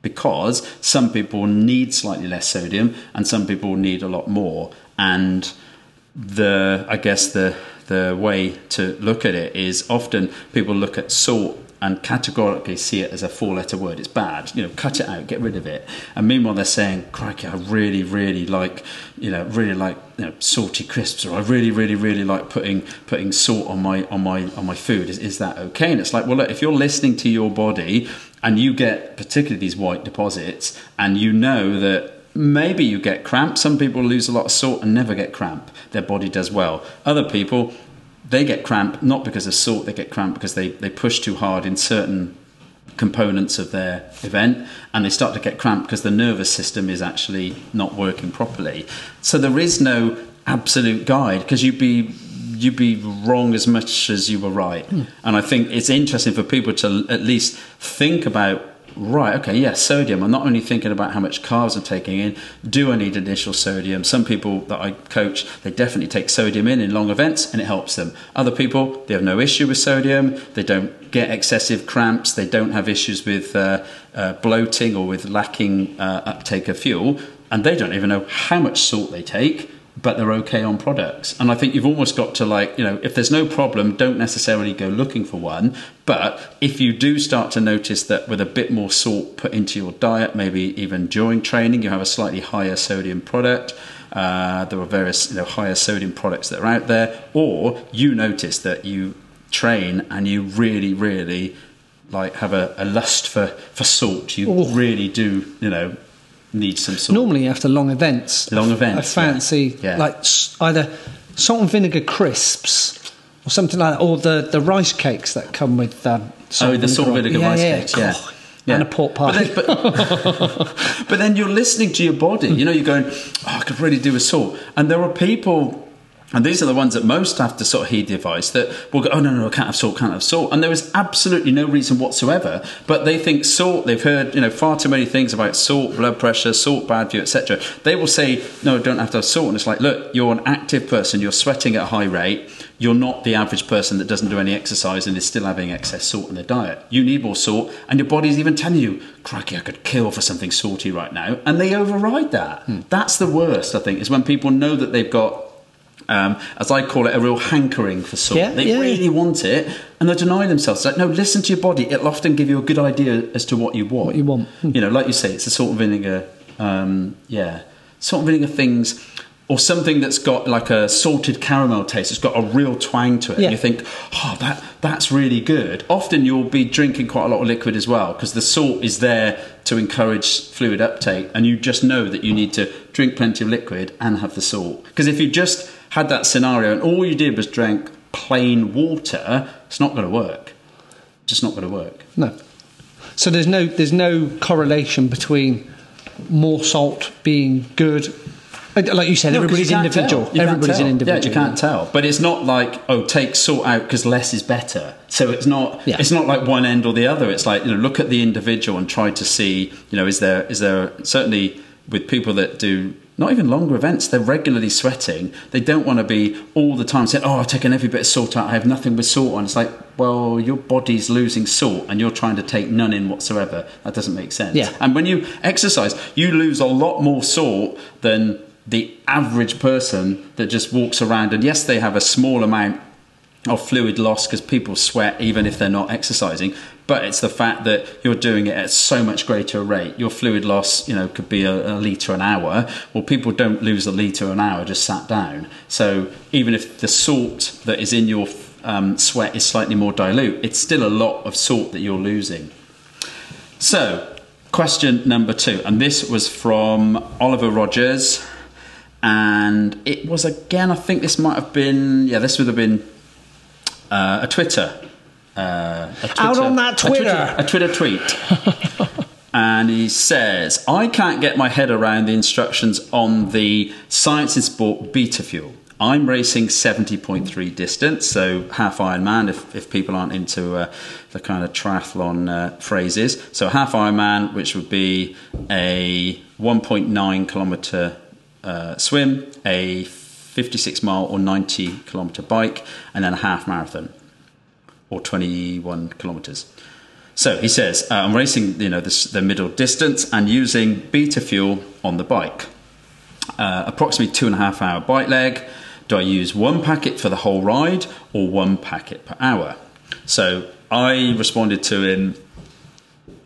because some people need slightly less sodium and some people need a lot more and the i guess the the way to look at it is often people look at salt and categorically see it as a four letter word. It's bad. You know cut it out get rid of it. And meanwhile they're saying crikey i really really like you know really like you know salty crisps or i really really really like putting putting salt on my on my on my food. Is, is that okay? And it's like well look if you're listening to your body and you get particularly these white deposits and you know that maybe you get cramp. Some people lose a lot of salt and never get cramp. Their body does well. Other people they get cramp not because of salt they get cramp because they, they push too hard in certain components of their event and they start to get cramp because the nervous system is actually not working properly. So there is no absolute guide because you'd be you'd be wrong as much as you were right. Hmm. and i think it's interesting for people to at least think about right okay yes sodium. I'm not only thinking about how much carbs i'm taking in. Do i need additional sodium? Some people that i coach they definitely take sodium in in long events and it helps them. Other people they have no issue with sodium. They don't get excessive cramps. They don't have issues with uh, uh, bloating or with lacking uh, uptake of fuel. And they don't even know how much salt they take but they're okay on products. And I think you've almost got to like, you know, if there's no problem, don't necessarily go looking for one. But if you do start to notice that with a bit more salt put into your diet, maybe even during training, you have a slightly higher sodium product. Uh, there are various you know, higher sodium products that are out there, or you notice that you train and you really, really like have a, a lust for, for salt. You Oh. really do, you know, need some salt. normally after long events, Long events, I fancy yeah. Yeah. like either salt and vinegar crisps or something like that, or the, the rice cakes that come with um, salt Oh, the salt and vinegar yeah, rice cakes, yeah. God. Yeah. And a pork pie. But then, but, but then you're listening to your body. You know, you're going, oh, I could really do with salt. And there are people, and these are the ones that most have to sort of heed the advice that will go, oh, no, no, I can't have salt, can't have salt. And there is absolutely no reason whatsoever. But they think salt, they've heard, you know, far too many things about salt, blood pressure, salt, bad for you, etc. They will say, no, don't have to have salt. And it's like, look, you're an active person, you're sweating at a high rate. You're not the average person that doesn't do any exercise and is still having excess salt in their diet. You need more salt, and your body's even telling you, crikey, I could kill for something salty right now. And they override that. Hmm. That's the worst, I think, is when people know that they've got, um, as I call it, a real hankering for salt. Yeah, they yeah. really want it, and they deny themselves. It's like, no, listen to your body. It'll often give you a good idea as to what you want. What you want. Hmm. You know, like you say, it's a salt and vinegar, um, yeah, salt and vinegar things. Or something that's got like a salted caramel taste. It's got a real twang to it. Yeah. You think, oh, that that's really good. Often you'll be drinking quite a lot of liquid as well because the salt is there to encourage fluid uptake, and you just know that you need to drink plenty of liquid and have the salt. Because if you just had that scenario and all you did was drank plain water, it's not going to work. Just not going to work. No. So there's no there's no correlation between more salt being good Like you said, No, everybody's you individual. Everybody's an individual. Yeah, you can't tell. But it's not like oh, take salt out because less is better. So it's not. Yeah. It's not like one end or the other. It's like you know, look at the individual and try to see. You know, is there is there certainly with people that do. Not even longer events. They're regularly sweating. They don't want to be all the time saying, "Oh, I've taken every bit of salt out. I have nothing with salt on." It's like, well, your body's losing salt, and you're trying to take none in whatsoever. That doesn't make sense. Yeah. And when you exercise, you lose a lot more salt than the average person that just walks around. And yes, they have a small amount of fluid loss because people sweat even if they're not exercising. But it's the fact that you're doing it at so much greater rate. Your fluid loss, you know, could be a, a litre an hour. Well, people don't lose a litre an hour just sat down. So even if the salt that is in your um, sweat is slightly more dilute, it's still a lot of salt that you're losing. So, question number two, and this was from Oliver Rogers, and it was again, I think this might have been, yeah, this would have been uh, a Twitter. Uh, Twitter Out on that a Twitter, Twitter. a Twitter tweet. and he says, I can't get my head around the instructions on the Science in Sport beta fuel. I'm racing 70.3 distance, so half Ironman if, if people aren't into uh, the kind of triathlon uh, phrases. So half Ironman, which would be a 1.9 kilometre uh, swim, a 56 mile or 90 kilometre bike, and then a half marathon or 21 kilometres. So he says, uh, I'm racing, you know, the middle distance and using beta fuel on the bike. Uh, approximately two and a half hour bike leg. Do I use one packet for the whole ride or one packet per hour? So I responded to him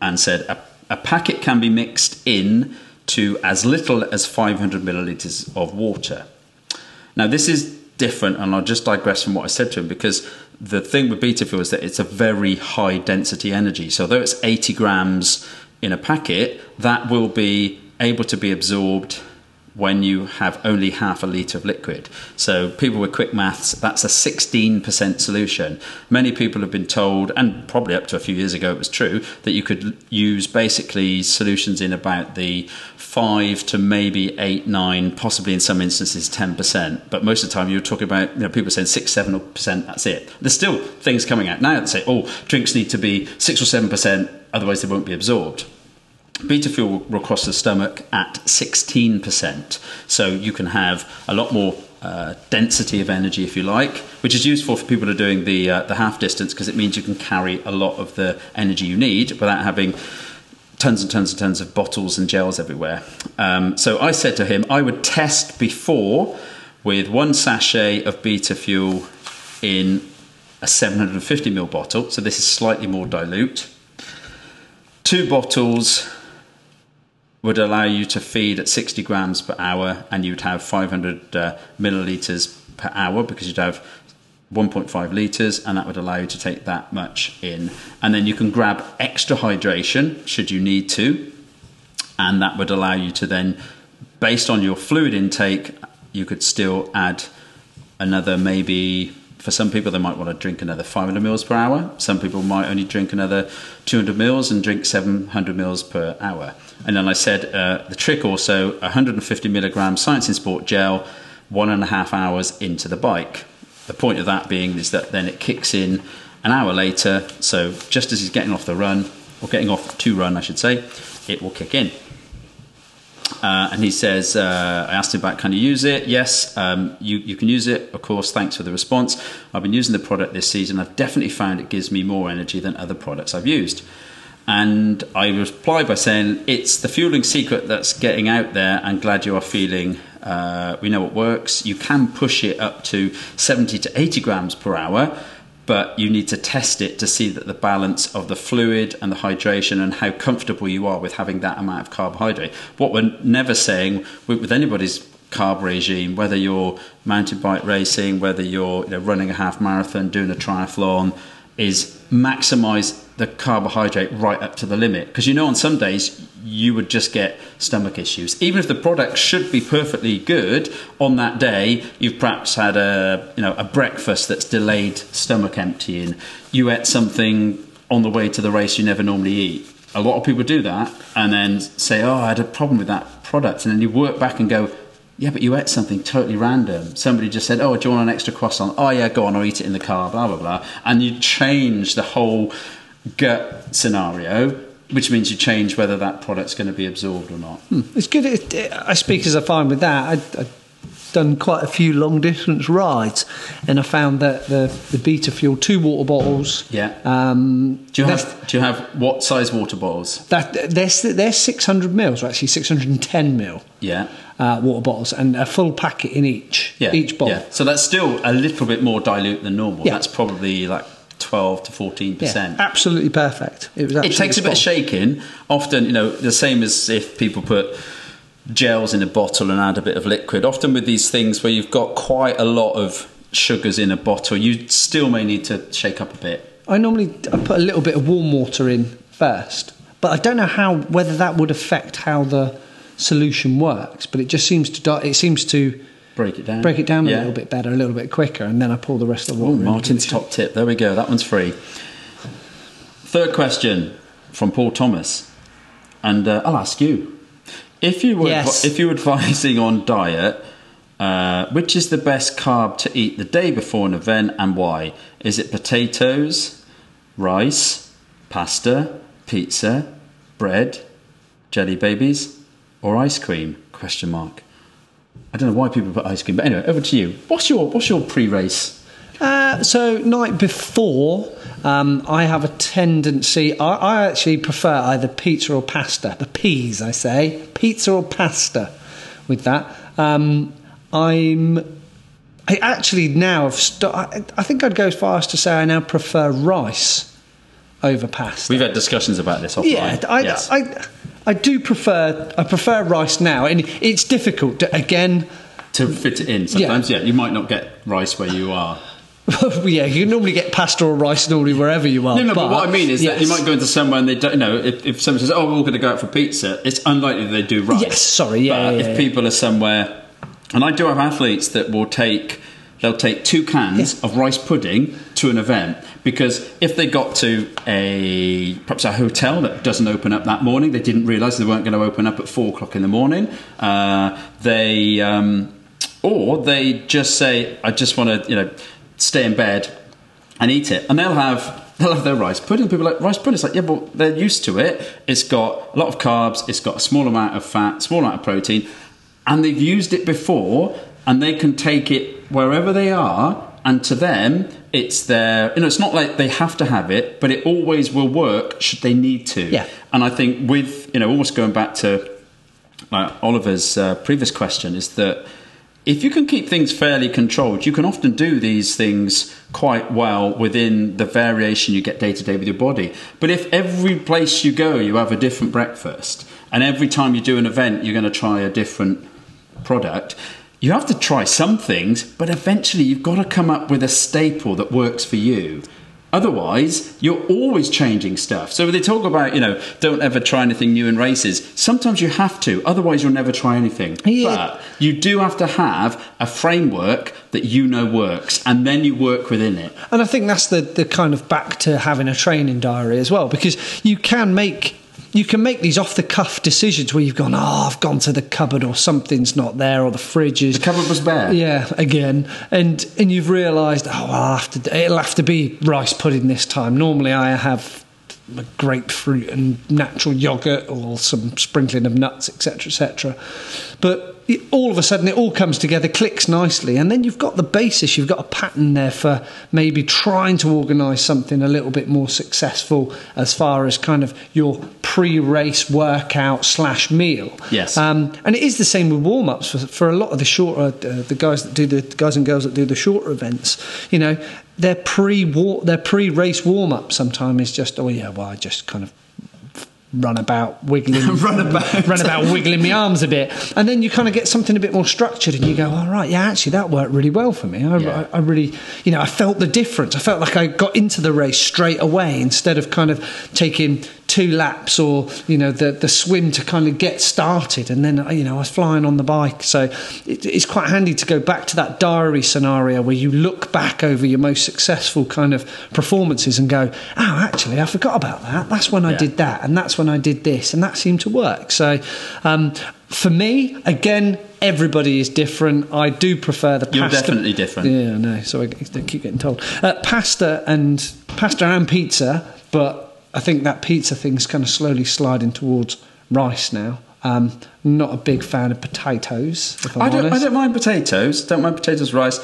and said a, a packet can be mixed in to as little as 500 millilitres of water. Now, this is different, and I'll just digress from what I said to him because the thing with beta fuel is that it's a very high density energy. So, though it's 80 grams in a packet, that will be able to be absorbed when you have only half a litre of liquid. So, people with quick maths, that's a 16% solution. Many people have been told, and probably up to a few years ago it was true, that you could use basically solutions in about the 5 to maybe 8, 9, possibly in some instances 10%. But most of the time you're talking about, you know, people saying 6, 7%, that's it. There's still things coming out now that say, oh, drinks need to be 6 or 7%, otherwise they won't be absorbed. Beta fuel will cross the stomach at 16%. So you can have a lot more uh, density of energy, if you like, which is useful for people who are doing the, uh, the half distance because it means you can carry a lot of the energy you need without having tons and tons and tons of bottles and gels everywhere. Um, so I said to him, I would test before with one sachet of beta fuel in a 750 ml bottle. So this is slightly more dilute. Two bottles would allow you to feed at 60 grams per hour and you'd have 500 uh, milliliters per hour because you'd have 1.5 litres and that would allow you to take that much in. And then you can grab extra hydration should you need to and that would allow you to then based on your fluid intake you could still add another maybe for some people they might want to drink another 500 mils per hour. Some people might only drink another 200 mils and drink 700 mils per hour. And then i said uh, the trick also 150 milligram science in sport gel one and a half hours into the bike. The point of that being is that then it kicks in an hour later. So just as he's getting off the run or getting off to run i should say it will kick in uh, and he says, uh, I asked him about can you use it? Yes, um, you, you can use it. Of course, thanks for the response. I've been using the product this season. I've definitely found it gives me more energy than other products I've used. And I replied by saying, It's the fueling secret that's getting out there. I'm glad you are feeling. Uh, we know it works. You can push it up to 70 to 80 grams per hour but you need to test it to see that the balance of the fluid and the hydration and how comfortable you are with having that amount of carbohydrate. What we're never saying with, anybody's carb regime, whether you're mountain bike racing, whether you're you know, running a half marathon, doing a triathlon, is maximize the carbohydrate right up to the limit. Because you know, on some days you would just get stomach issues. Even if the product should be perfectly good on that day, you've perhaps had a you know a breakfast that's delayed stomach emptying. You ate something on the way to the race you never normally eat. A lot of people do that and then say, "Oh, I had a problem with that product," and then you work back and go, Yeah, but you ate something totally random. Somebody just said, "Oh, do you want an extra croissant?" Oh, yeah, go on, I'll eat it in the car. Blah blah blah, and you change the whole gut scenario, which means you change whether that product's going to be absorbed or not. Hmm. It's good. It, it, I speak as I find with that. I, I done quite a few long distance rides, and I found that the the Beta Fuel two water bottles. Yeah. Um, Do you have Do you have what size water bottles? that? They're they're six hundred mils, or actually six hundred and ten mil. Yeah. Uh, water bottles and a full packet in each. Yeah. Each bottle. Yeah. So that's still a little bit more dilute than normal. Yeah. That's probably like twelve to fourteen Yeah, percent. absolutely perfect. It was. It takes a bit of shaking. Often, you know, the same as if people put gels in a bottle and add a bit of liquid. Often with these things where you've got quite a lot of sugars in a bottle, you still may need to shake up a bit. I normally I put a little bit of warm water in first, but I don't know how whether that would affect how the solution works. But it just seems to it seems to Break it down. break it down a little bit better, a little bit quicker, and then I pour the rest of the water. in. Martin's top tip. There we go. That one's free. Third question from Paul Thomas, and uh, I'll ask you: if you were Yes. if you were advising on diet, uh, which is the best carb to eat the day before an event, and why? Is it potatoes, rice, pasta, pizza, bread, jelly babies, or ice cream? Question mark. I don't know why people put ice cream, but anyway, over to you. What's your what's your pre-race? Uh, so night before, um, I have a tendency. I, I actually prefer either pizza or pasta. The peas, I say, pizza or pasta. With that, um, I'm. I actually now have. St- I, think I'd go as far as to say I now prefer rice over pasta. We've had discussions about this offline. Yeah, I, yes. I, I do prefer. I prefer rice now, and it's difficult. To, again, to fit it in. Sometimes, yeah. you might not get rice where you are. yeah, you normally get pasta or rice normally wherever you are. No, no, but, what I mean is that you might go into somewhere and they don't, you know, if, if someone says, oh, we're all going to go out for pizza, it's unlikely they do rice. Yes, sorry, yeah, But yeah, if yeah. people are somewhere, and I do have athletes that will take, they'll take two cans of rice pudding to an event because if they got to a perhaps a hotel that doesn't open up that morning, they didn't realise they weren't going to open up at four o'clock in the morning. Uh, they um, or they just say, I just want to, you know, stay in bed and eat it, and they'll have they'll have their rice pudding. People are like rice pudding. It's like yeah, but they're used to it. It's got a lot of carbs. It's got a small amount of fat, small amount of protein, and they've used it before, and they can take it wherever they are. And to them, it's their. You know, it's not like they have to have it, but it always will work should they need to. Yeah. And I think with you know, almost going back to like Oliver's uh, previous question is that if you can keep things fairly controlled, you can often do these things quite well within the variation you get day to day with your body. But if every place you go, you have a different breakfast, and every time you do an event, you're going to try a different product, you have to try some things, but eventually you've got to come up with a staple that works for you. Otherwise, you're always changing stuff. So they talk about, you know, don't ever try anything new in races, sometimes you have to. Otherwise, you'll never try anything. Yeah. But you do have to have a framework that you know works, and then you work within it. And I think that's the, the kind of back to having a training diary as well, because you can make you can make these off the cuff decisions where you've gone, oh, I've gone to the cupboard or something's not there or the fridge is The cupboard was bare. Yeah, again, and and you've realised, oh, well, I'll have to, it'll have to be rice pudding this time. Normally, I have a grapefruit and natural yogurt or some sprinkling of nuts, etc., etc. But it, all of a sudden, it all comes together, clicks nicely, and then you've got the basis. You've got a pattern there for maybe trying to organise something a little bit more successful as far as kind of your pre-race workout slash meal. Yes. Um, and it is the same with warm ups for, for a lot of the shorter, uh, the guys that do the guys and girls that do the shorter events. You know, their pre their pre race warm up sometimes is just oh yeah, well I just kind of run about wiggling Run about. run about wiggling my arms a bit and then you kind of get something a bit more structured and you go all right yeah actually that worked really well for me I, Yeah. I, I really you know I felt the difference I felt like I got into the race straight away instead of kind of taking two laps or you know the the swim to kind of get started and then you know I was flying on the bike so it, it's quite handy to go back to that diary scenario where you look back over your most successful kind of performances and go oh actually I forgot about that that's when I Yeah. did that and that's when I did this and that seemed to work so um, For me, again, everybody is different. I do prefer the You're pasta. definitely different. Yeah, no. So I I keep getting told uh, pasta and pasta and pizza, but I think that pizza thing's kind of slowly sliding towards rice now. Um, not a big fan of potatoes. I don't, I don't mind potatoes. Don't mind potatoes, rice.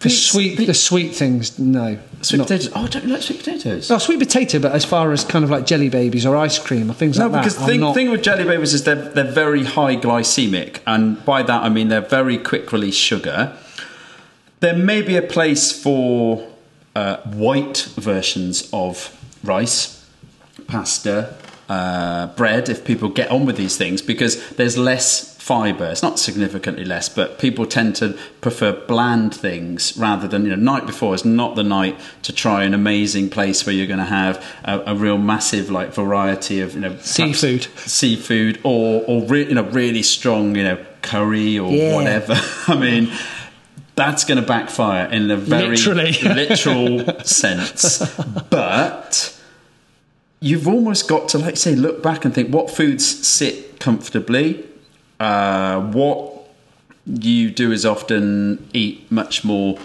the sweet, the sweet things, no. sweet not- potatoes. Oh, I don't like sweet potatoes. No, sweet potato, but as far as kind of like jelly babies or ice cream or things No, like that, No, because the thing, not- thing with jelly babies is they're, they're very high glycemic, and by that I mean they're very quick release sugar. There may be a place for uh, white versions of rice, pasta, uh, bread if people get on with these things because there's less fiber. It's not significantly less, but people tend to prefer bland things rather than you know. Night before is not the night to try an amazing place where you're going to have a, a real massive like variety of you know Seafood. seafood, or or re- you know really strong you know curry or Yeah. whatever. I mean. That's going to backfire in a very literal sense. But you've almost got to, like say, look back and think what foods sit comfortably, uh, what you do is often eat much more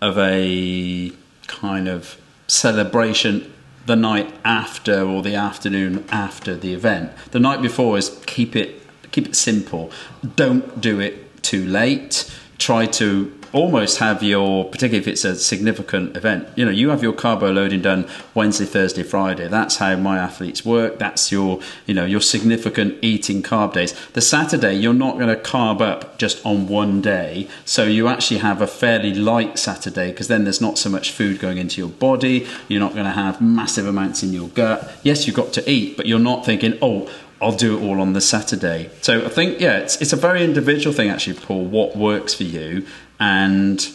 of a kind of celebration the night after or the afternoon after the event. The night before is keep it keep it simple. Don't do it too late. Try to almost have your particularly if it's a significant event you know you have your carbo loading done wednesday thursday friday. That's how my athletes work. That's your you know your significant eating carb days. The saturday you're not going to carb up just on one day. So you actually have a fairly light saturday because then there's not so much food going into your body. You're not going to have massive amounts in your gut. Yes you've got to eat but you're not thinking oh I'll do it all on the Saturday. So I think, yeah, it's, it's a very individual thing, actually, Paul, what works for you. And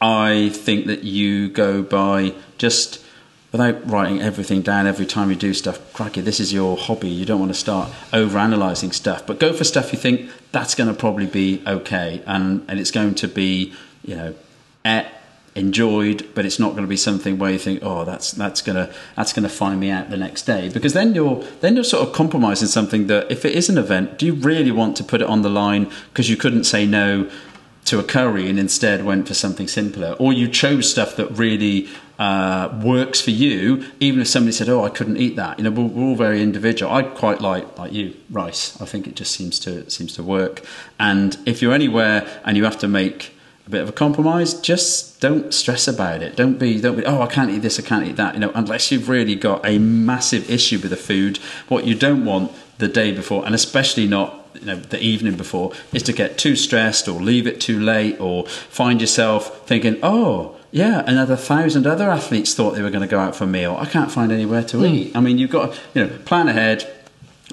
I think that you go by just without writing everything down every time you do stuff. Crikey, this is your hobby. You don't want to start over analysing stuff, but go for stuff you think that's going to probably be okay and, and it's going to be, you know, eh, enjoyed, but it's not going to be something where you think, oh, that's that's gonna that's gonna find me out the next day. Because then you're then you're sort of compromising something that if it is an event, do you really want to put it on the line because you couldn't say no to a curry and instead went for something simpler, or you chose stuff that really uh, works for you, even if somebody said, "Oh, I couldn't eat that." You know, we're, we're all very individual. I quite like like you rice. I think it just seems to seems to work. And if you're anywhere and you have to make a bit of a compromise, just don't stress about it. Don't be, don't be, oh, I can't eat this, I can't eat that. You know, unless you've really got a massive issue with the food, what you don't want the day before, and especially not you know, the evening before, is to get too stressed or leave it too late or find yourself thinking, oh, yeah, another thousand other athletes thought they were going to go out for a meal. I can't find anywhere to eat. I mean, you've got, you know, plan ahead,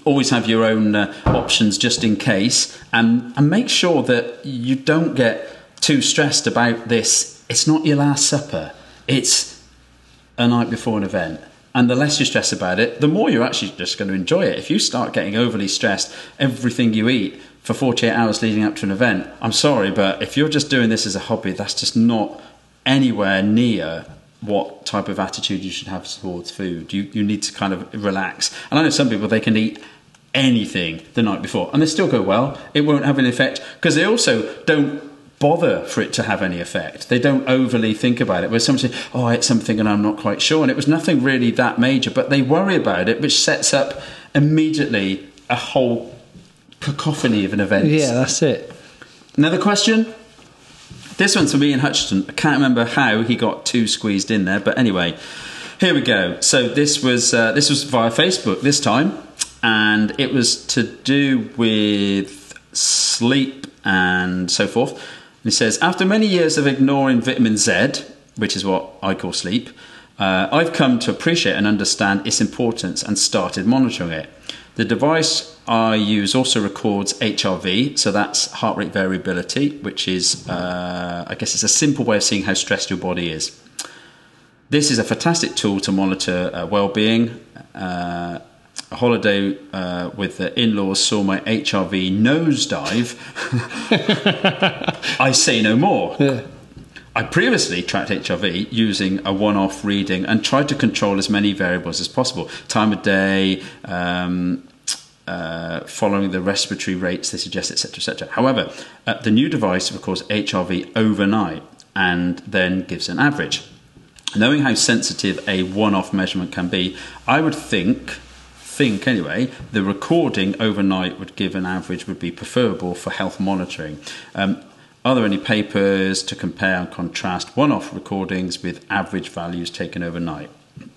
always have your own uh, options just in case and and make sure that you don't get too stressed about this it's not your last supper it's a night before an event and the less you stress about it the more you're actually just going to enjoy it if you start getting overly stressed everything you eat for 48 hours leading up to an event i'm sorry but if you're just doing this as a hobby that's just not anywhere near what type of attitude you should have towards food. You you need to kind of relax. And I know some people they can eat anything the night before and they still go well. It won't have an effect because they also don't bother for it to have any effect. They don't overly think about it. Where someone says, "Oh, it's something and I'm not quite sure," and it was nothing really that major, but they worry about it, which sets up immediately a whole cacophony of an event. Yeah, that's it. Another question. This one's from Ian Hutchinson. I can't remember how he got two squeezed in there, but anyway, here we go. So this was uh, this was via Facebook this time, and it was to do with sleep and so forth. He says, after many years of ignoring vitamin Z, which is what I call sleep, uh, I've come to appreciate and understand its importance and started monitoring it. The device I use also records HRV, so that's heart rate variability, which is, uh, I guess, it's a simple way of seeing how stressed your body is. This is a fantastic tool to monitor uh, well-being. Holiday uh, with the in-laws saw my HRV nosedive. I say no more. Yeah. I previously tracked HRV using a one off reading and tried to control as many variables as possible time of day, um, uh, following the respiratory rates they suggest, etc., etc. However, uh, the new device records HRV overnight and then gives an average. Knowing how sensitive a one-off measurement can be, I would think think anyway, the recording overnight would give an average would be preferable for health monitoring. Um, are there any papers to compare and contrast one off recordings with average values taken overnight?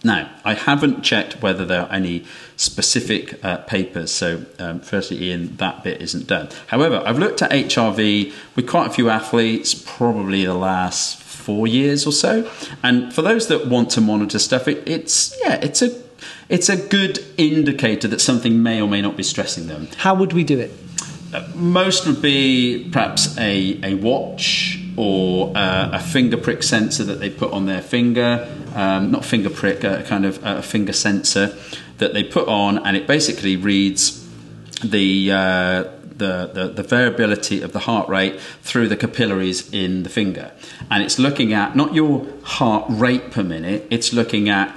Now, I haven't checked whether there are any specific uh, papers, so um, firstly, Ian, that bit isn't done. However, I've looked at HRV with quite a few athletes, probably the last four years or so, and for those that want to monitor stuff, it, it's yeah, it's a it's a good indicator that something may or may not be stressing them. How would we do it? Uh, most would be perhaps a, a watch or uh, a finger prick sensor that they put on their finger, um, not finger prick, a kind of a finger sensor that they put on, and it basically reads the, uh, the, the, the variability of the heart rate through the capillaries in the finger. And it's looking at not your heart rate per minute, it's looking at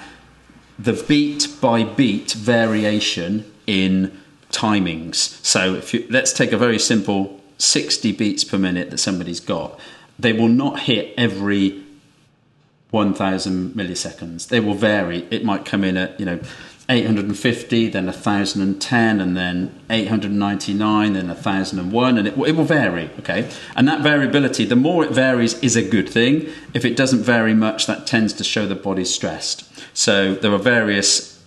the beat by beat variation in timings. So if you, let's take a very simple 60 beats per minute that somebody's got they will not hit every 1000 milliseconds. They will vary. It might come in at, you know, 850, then 1010, and then 899, then 1001, and it, it will vary, okay? And that variability, the more it varies, is a good thing. If it doesn't vary much, that tends to show the body's stressed. So there are various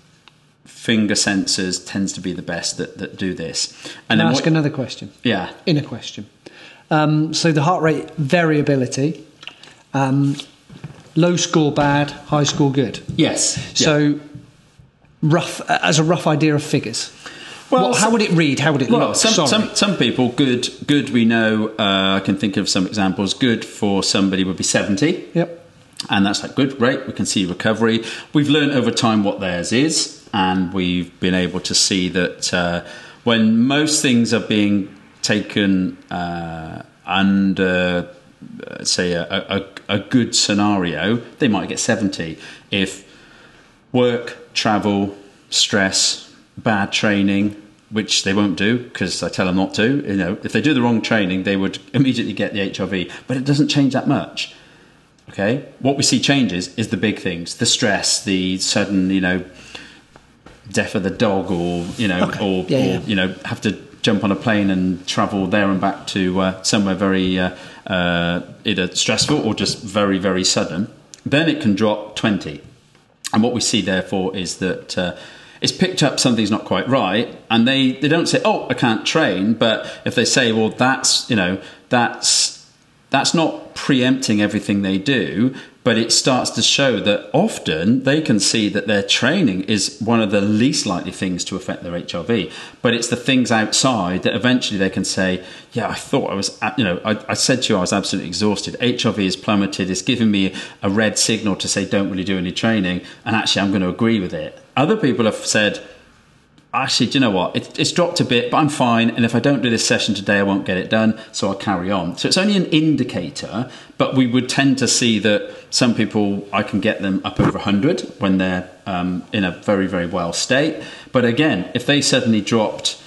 finger sensors tends to be the best that, that do this. And then ask what, another question. Yeah. In a question. Um, so the heart rate variability, um, low score bad, high score good. Yes. So yeah. Rough as a rough idea of figures. Well, what, how would it read? How would it well, look? Some, some, some people good good we know. Uh, I can think of some examples. Good for somebody would be seventy. Yep. And that's like good, great. We can see recovery. We've learned over time what theirs is, and we've been able to see that uh, when most things are being taken uh, under, uh, say, a, a, a good scenario, they might get 70. If work, travel, stress, bad training, which they won't do because I tell them not to. You know, if they do the wrong training, they would immediately get the HRV. But it doesn't change that much. Okay, what we see changes is the big things: the stress, the sudden, you know, death of the dog, or you know, okay. or, yeah, or yeah. you know, have to jump on a plane and travel there and back to uh, somewhere very uh, uh, either stressful or just very, very sudden, then it can drop 20. And what we see, therefore, is that uh, it's picked up something's not quite right, and they, they don't say, "Oh, I can't train," but if they say, "Well, that's you know that's that's not preempting everything they do, but it starts to show that often they can see that their training is one of the least likely things to affect their HRV. But it's the things outside that eventually they can say, "Yeah, I thought I was, you know, I, I said to you I was absolutely exhausted. HRV is plummeted. It's giving me a red signal to say don't really do any training, and actually I'm going to agree with it." Other people have said actually, do you know what? It, it's dropped a bit, but I'm fine. And if I don't do this session today, I won't get it done. So I'll carry on. So it's only an indicator, but we would tend to see that some people, I can get them up over 100 when they're um, in a very, very well state. But again, if they suddenly dropped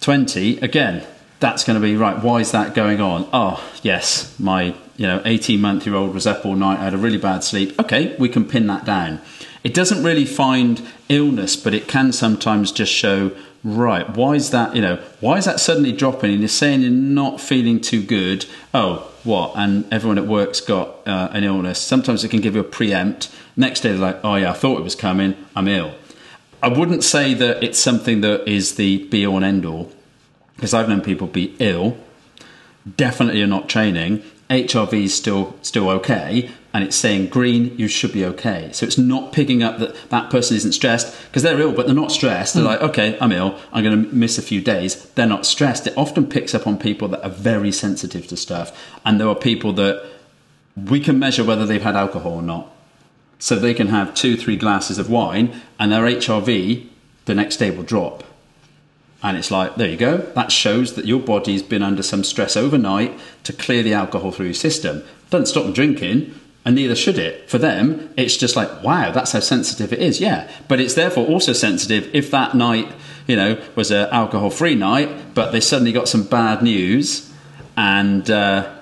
20, again, that's going to be right. Why is that going on? Oh, yes, my you know 18 month year old was up all night, I had a really bad sleep. Okay, we can pin that down. It doesn't really find illness, but it can sometimes just show right. Why is that? You know, why is that suddenly dropping? And you're saying you're not feeling too good. Oh, what? And everyone at work's got uh, an illness. Sometimes it can give you a preempt. Next day, they're like, oh yeah, I thought it was coming. I'm ill. I wouldn't say that it's something that is the be all and end all, because I've known people be ill, definitely are not training. HRV is still still okay, and it's saying green, you should be okay. So it's not picking up that that person isn't stressed because they're ill, but they're not stressed. They're mm. like, okay, I'm ill, I'm going to miss a few days. They're not stressed. It often picks up on people that are very sensitive to stuff, and there are people that we can measure whether they've had alcohol or not. So they can have two, three glasses of wine, and their HRV the next day will drop. And it's like, there you go. That shows that your body's been under some stress overnight to clear the alcohol through your system. Doesn't stop them drinking, and neither should it. For them, it's just like, wow, that's how sensitive it is. Yeah, but it's therefore also sensitive if that night you know, was an alcohol-free night, but they suddenly got some bad news, and uh,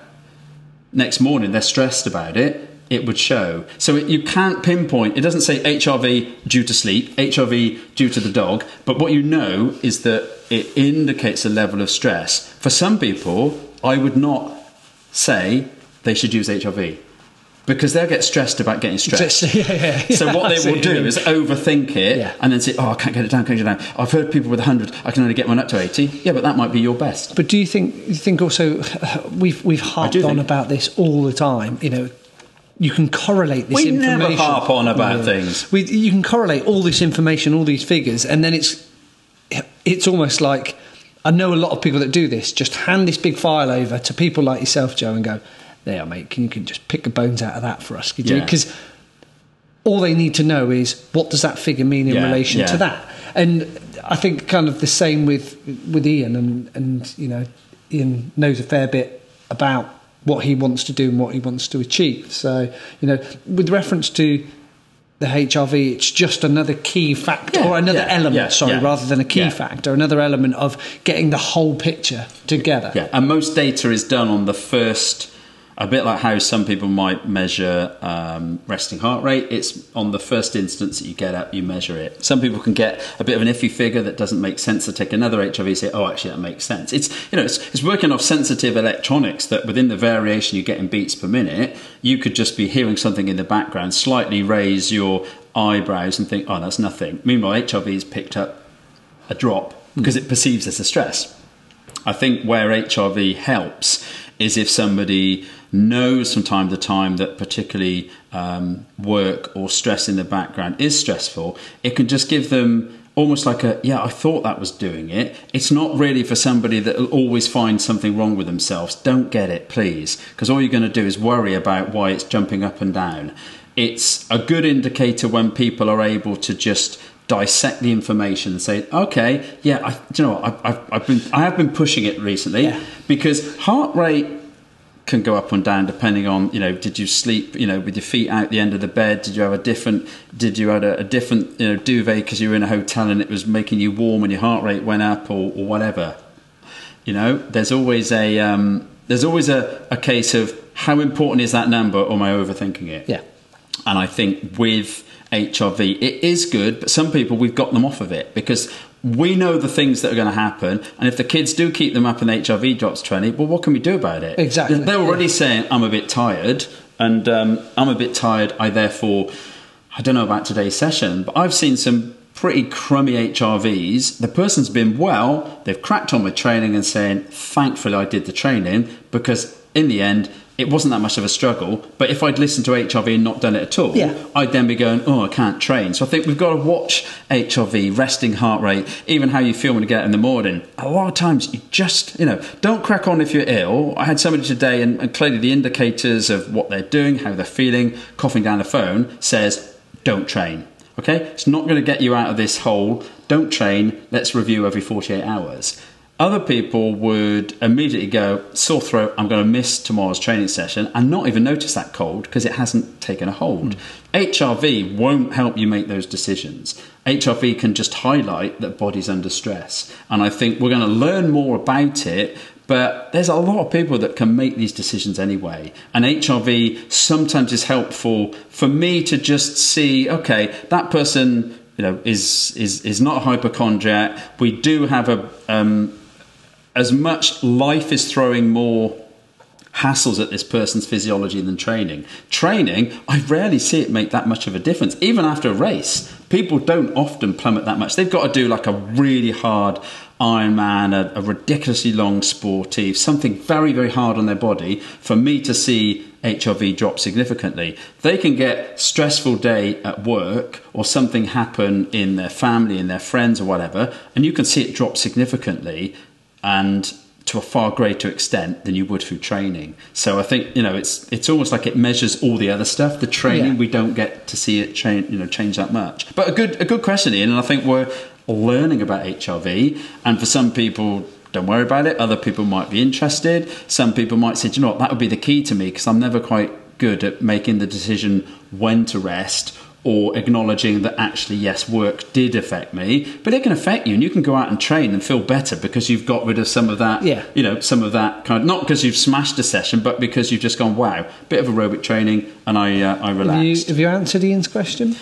next morning they're stressed about it, it would show. So it, you can't pinpoint. It doesn't say HRV due to sleep, HRV due to the dog, but what you know is that it indicates a level of stress. For some people, I would not say they should use HRV because they'll get stressed about getting stressed. yeah, yeah, yeah. So what they will do is overthink it and then say, "Oh, I can't get it down, can't get it down." I've heard people with 100, I can only get one up to 80. Yeah, but that might be your best. But do you think you think also we've we've harped on about this all the time? You know, you can correlate this We information. never harp on about things. We, you can correlate all this information, all these figures, and then it's it's almost like I know a lot of people that do this. Just hand this big file over to people like yourself, Joe, and go, "There, mate. Can you can just pick the bones out of that for us? Could you?" Yeah. Because all they need to know is what does that figure mean in Yeah, relation yeah. to that. And I think kind of the same with with Ian, and and you know, Ian knows a fair bit about what he wants to do and what he wants to achieve. So you know, with reference to the HRV, it's just another key factor Yeah, or another yeah, element, yeah, sorry, rather than a key factor, another element of getting the whole picture together. Yeah, and most data is done on the first. A bit like how some people might measure um, resting heart rate. It's on the first instance that you get up, you measure it. Some people can get a bit of an iffy figure that doesn't make sense. They take another HRV and say, "Oh, actually, that makes sense." It's you know, it's, it's working off sensitive electronics that within the variation you get in beats per minute, you could just be hearing something in the background, slightly raise your eyebrows and think, "Oh, that's nothing." Meanwhile, HRV's picked up a drop because it perceives as a stress. I think where HRV helps is if somebody knows from time to time that particularly um, work or stress in the background is stressful, it can just give them almost like a yeah i thought that was doing it. It's not really for somebody that will always find something wrong with themselves. Don't get it please. Because all you're going to do is worry about why it's jumping up and down. It's a good indicator when people are able to just dissect the information and say, okay, yeah, I, you know I've, I've been, I have been pushing it recently. Yeah. because heart rate can go up and down depending on, you know, did you sleep, you know, with your feet out the end of the bed? Did you have a different, did you had a, a different, you know, duvet because you were in a hotel and it was making you warm and your heart rate went up or, or whatever? You know, there's always a, um, there's always a, a case of how important is that number or am I overthinking it? Yeah. And I think with HRV, it is good, but some people we've got them off of it because we know the things that are going to happen. And if the kids do keep them up and the HRV drops 20, well, what can we do about it? Exactly, They're already saying, I'm a bit tired, and um, I'm a bit tired. I therefore, I don't know about today's session, but I've seen some pretty crummy HRVs. The person's been well, they've cracked on with training and saying, thankfully I did the training because in the end, it wasn't that much of a struggle. But if I'd listened to HRV and not done it at all, Yeah. I'd then be going, oh, I can't train. So I think we've got to watch HRV, resting heart rate, even how you feel when you get in the morning. A lot of times you just, you know, don't crack on if you're ill. I had somebody today, and, and clearly the indicators of what they're doing, how they're feeling, coughing down the phone says, don't train. Okay? It's not going to get you out of this hole. Don't train. Let's review every 48 hours. Other people would immediately go, sore throat, I'm going to miss tomorrow's training session and not even notice that cold because it hasn't taken a hold. HRV won't help you make those decisions. HRV can just highlight that body's under stress. And I think we're going to learn more about it, but there's a lot of people that can make these decisions anyway. And HRV sometimes is helpful for me to just see, okay, that person you know is is is not a hypochondriac. We do have a um, as much life is throwing more hassles at this person's physiology than training. Training, I rarely see it make that much of a difference. Even after a race, people don't often plummet that much. They've got to do like a really hard Ironman, a, a ridiculously long sportive, something very, very hard on their body for me to see HRV drop significantly. They can get stressful day at work or something happen in their family, in their friends or whatever, and you can see it drop significantly and to a far greater extent than you would through training. So I think you know it's it's almost like it measures all the other stuff. The training Yeah. we don't get to see it change you know change that much. But a good a good question, Ian, and I think we're learning about HRV. And for some people. Don't worry about it. Other people might be interested. Some people might say, "Do you know what, that would be the key to me because I'm never quite good at making the decision when to rest or acknowledging that actually, yes, work did affect me, but it can affect you, and you can go out and train and feel better because you've got rid of some of that, Yeah. you know, some of that kind of, not because you've smashed a session, but because you've just gone, wow, bit of aerobic training, and I, uh, I Have you, relaxed. have you answered Ian's question?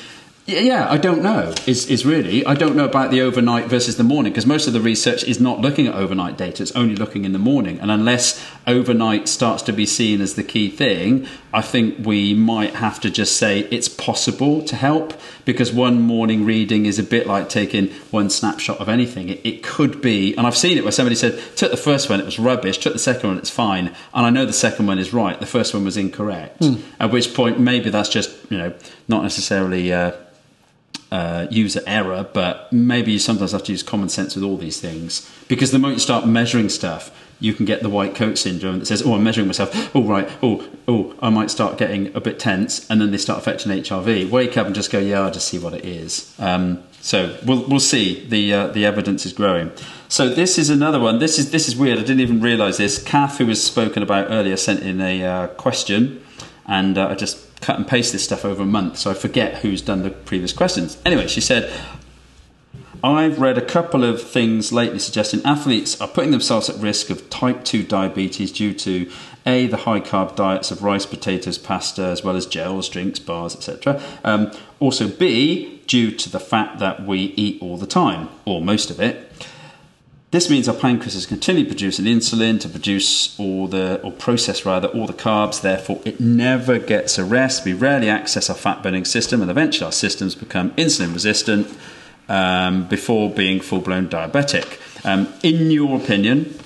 Yeah, yeah, I don't know. Is is really I don't know about the overnight versus the morning because most of the research is not looking at overnight data. It's only looking in the morning, and unless overnight starts to be seen as the key thing, I think we might have to just say it's possible to help because one morning reading is a bit like taking one snapshot of anything. It, it could be, and I've seen it where somebody said took the first one, it was rubbish. Took the second one, it's fine, and I know the second one is right. The first one was incorrect. At which point, maybe that's just you know not necessarily. Uh, uh, user error, but maybe you sometimes have to use common sense with all these things because the moment you start measuring stuff, you can get the white coat syndrome that says, "Oh, I'm measuring myself. Oh, right. Oh, oh, I might start getting a bit tense," and then they start affecting HRV. Wake up and just go, "Yeah, I'll just see what it is." Um, so we'll we'll see. The uh, the evidence is growing. So this is another one. This is this is weird. I didn't even realise this. Kath, who was spoken about earlier, sent in a uh, question, and uh, I just cut and paste this stuff over a month, so I forget who's done the previous questions. Anyway, she said, I've read a couple of things lately suggesting athletes are putting themselves at risk of type 2 diabetes due to A, the high carb diets of rice, potatoes, pasta, as well as gels, drinks, bars, etc. Um, also, B, due to the fact that we eat all the time, or most of it. This means our pancreas is continually producing insulin to produce all the, or process rather, all the carbs. Therefore, it never gets a rest. We rarely access our fat burning system, and eventually our systems become insulin resistant um, before being full blown diabetic. Um, in your opinion,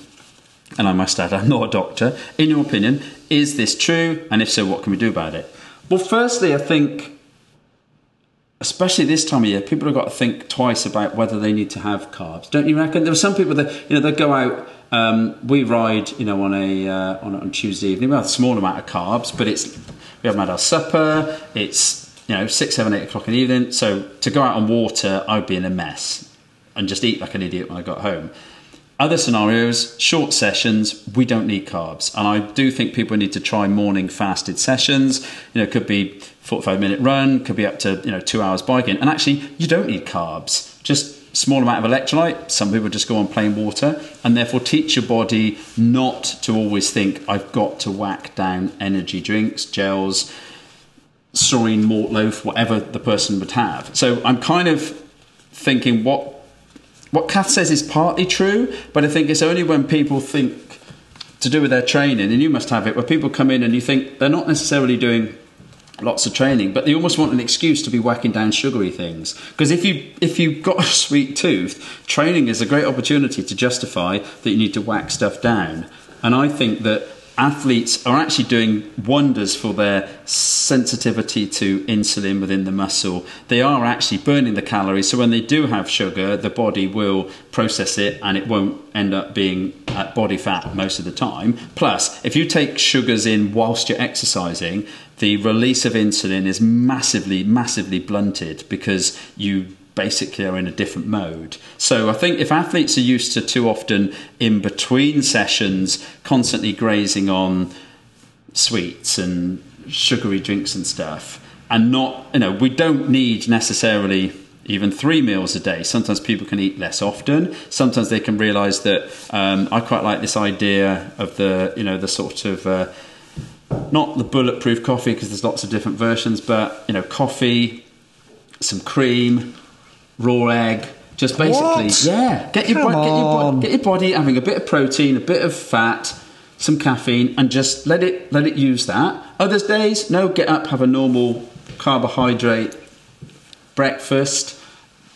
and I must add, I'm not a doctor, in your opinion, is this true? And if so, what can we do about it? Well, firstly, I think especially this time of year, people have got to think twice about whether they need to have carbs. Don't you reckon? There are some people that you know they go out. Um, we ride, you know, on a uh, on, on Tuesday evening. We have a small amount of carbs, but it's we haven't had our supper. It's you know six, seven, eight o'clock in the evening. So to go out on water, I'd be in a mess and just eat like an idiot when I got home. Other scenarios, short sessions, we don't need carbs. And I do think people need to try morning fasted sessions. You know, could be 45 minute run, could be up to, you know, two hours biking. And actually, you don't need carbs, just small amount of electrolyte. Some people just go on plain water and therefore teach your body not to always think, I've got to whack down energy drinks, gels, Soreen malt loaf, whatever the person would have. So I'm kind of thinking what what Kath says is partly true, but I think it's only when people think to do with their training, and you must have it, where people come in and you think they're not necessarily doing lots of training, but they almost want an excuse to be whacking down sugary things. Because if you if you've got a sweet tooth, training is a great opportunity to justify that you need to whack stuff down. And I think that athletes are actually doing wonders for their sensitivity to insulin within the muscle. They are actually burning the calories, so when they do have sugar, the body will process it and it won't end up being body fat most of the time. Plus, if you take sugars in whilst you're exercising, the release of insulin is massively, massively blunted because you basically are in a different mode. So I think if athletes are used to too often in between sessions constantly grazing on sweets and sugary drinks and stuff and not you know we don't need necessarily even three meals a day sometimes people can eat less often sometimes they can realize that um, i quite like this idea of the you know the sort of uh, not the bulletproof coffee because there's lots of different versions but you know coffee some cream raw egg just basically What? yeah. Get your, Come bo- get, your bo- get your body having a bit of protein a bit of fat some caffeine and just let it let it use that. Other days no get up have a normal carbohydrate breakfast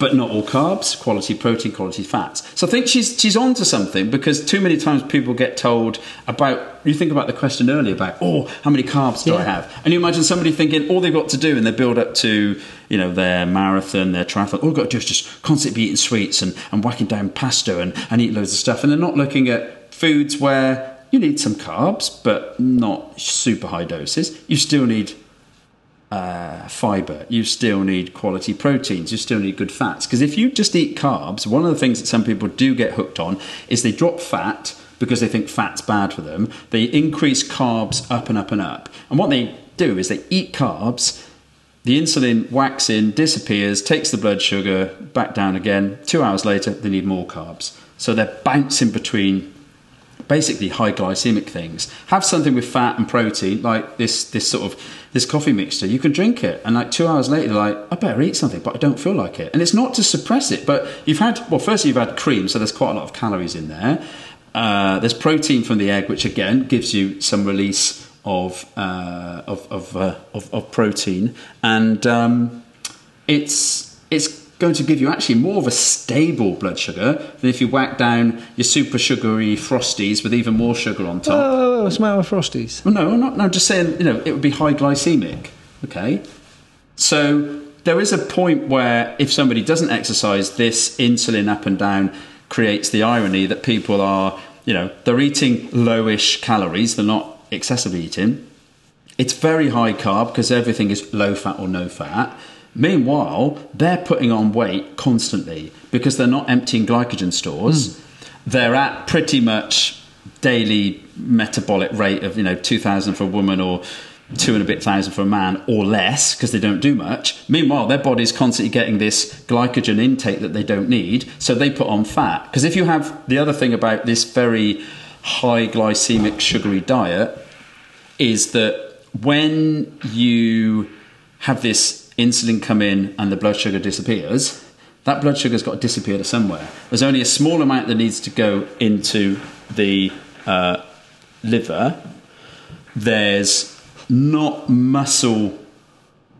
but not all carbs quality protein quality fats. So i think she's she's on to something because too many times people get told about you think about the question earlier about oh how many carbs do i have? And you imagine somebody thinking all they've got to do in their build up to you know their marathon their triathlon oh, all they've got to do is just constantly be eating sweets and, and whacking down pasta and, and eat loads of stuff. And they're not looking at foods where you need some carbs but not super high doses. You still need uh, fiber. You still need quality proteins. You still need good fats. Because if you just eat carbs, one of the things that some people do get hooked on is they drop fat because they think fat's bad for them. They increase carbs up and up and up. And what they do is they eat carbs the insulin whacks in, disappears, takes the blood sugar back down again. Two hours later, they need more carbs. So they're bouncing between basically high glycemic things. Have something with fat and protein, like this this sort of this coffee mixture. You can drink it, and like two hours later, like I better eat something, but I don't feel like it. And it's not to suppress it, but you've had well, first you've had cream, so there's quite a lot of calories in there. Uh, there's protein from the egg, which again gives you some release of uh, of of, uh, of, of protein, and um, it's it's going to give you actually more of a stable blood sugar than if you whack down your super sugary frosties with even more sugar on top. Oh, what's the matter with Frosties? Well, no, I'm not no. Just saying, you know, it would be high glycemic. Okay, so there is a point where if somebody doesn't exercise, this insulin up and down creates the irony that people are, you know, they're eating lowish calories. They're not excessively eating. It's very high carb because everything is low fat or no fat. Meanwhile, they're putting on weight constantly because they're not emptying glycogen stores. Hmm. They're at pretty much daily metabolic rate of you know 2,000 for a woman or two and a bit thousand for a man or less because they don't do much. Meanwhile, their body's constantly getting this glycogen intake that they don't need, so they put on fat. Because if you have the other thing about this very high glycemic sugary diet is that when you have this insulin come in and the blood sugar disappears, that blood sugar's got to disappear to somewhere. There's only a small amount that needs to go into the uh, liver. There's not muscle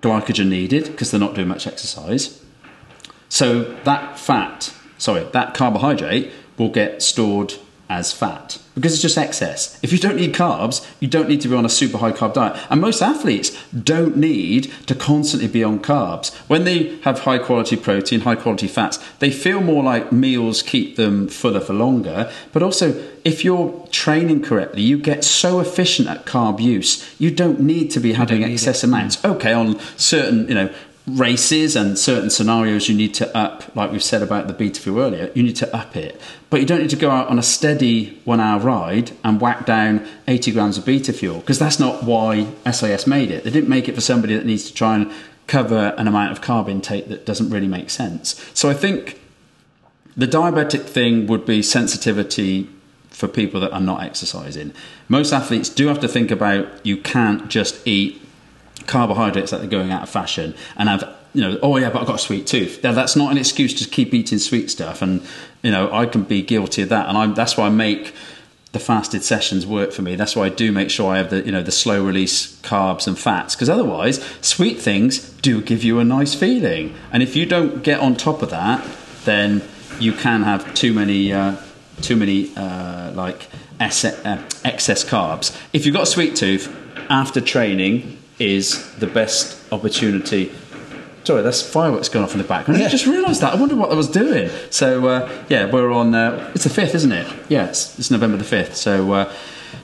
glycogen needed because they're not doing much exercise. So that fat, sorry, that carbohydrate will get stored as fat because it's just excess. If you don't need carbs, you don't need to be on a super high carb diet. And most athletes don't need to constantly be on carbs. When they have high quality protein, high quality fats, they feel more like meals keep them fuller for longer. But also, if you're training correctly, you get so efficient at carb use, you don't need to be having excess amounts. Okay, on certain, you know, races and certain scenarios you need to up like we've said about the beta fuel earlier you need to up it. But you don't need to go out on a steady one hour ride and whack down 80 grams of beta fuel because that's not why sis made it. They didn't make it for somebody that needs to try and cover an amount of carb intake that doesn't really make sense. So i think the diabetic thing would be sensitivity for people that are not exercising. Most athletes do have to think about you can't just eat carbohydrates that are going out of fashion and have you know oh yeah but i've got a sweet tooth. Now, that's not an excuse to keep eating sweet stuff and you know i can be guilty of that. And I, that's why i make the fasted sessions work for me. That's why i do make sure i have the you know the slow release carbs and fats because otherwise sweet things do give you a nice feeling. And if you don't get on top of that then you can have too many uh, too many uh, like uh, excess carbs. If you've got a sweet tooth after training is the best opportunity. Sorry, that's fireworks going off in the background. Yeah. I just realised that. I wonder what I was doing. So uh, yeah, we're on. Uh, it's the fifth, isn't it? Yeah, it's, it's November the fifth. So uh,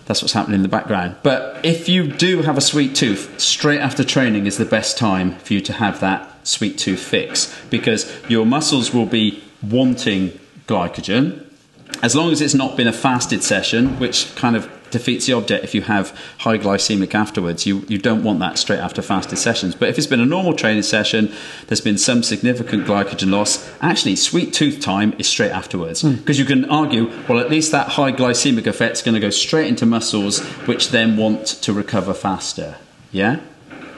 that's what's happening in the background. But if you do have a sweet tooth, straight after training is the best time for you to have that sweet tooth fix because your muscles will be wanting glycogen as long as it's not been a fasted session, which kind of defeats the object if you have high glycemic afterwards. You, you don't want that straight after fasted sessions. But if it's been a normal training session, there's been some significant glycogen loss, actually, sweet tooth time is straight afterwards. Because mm. you can argue, well, at least that high glycemic effect is going to go straight into muscles, which then want to recover faster. Yeah?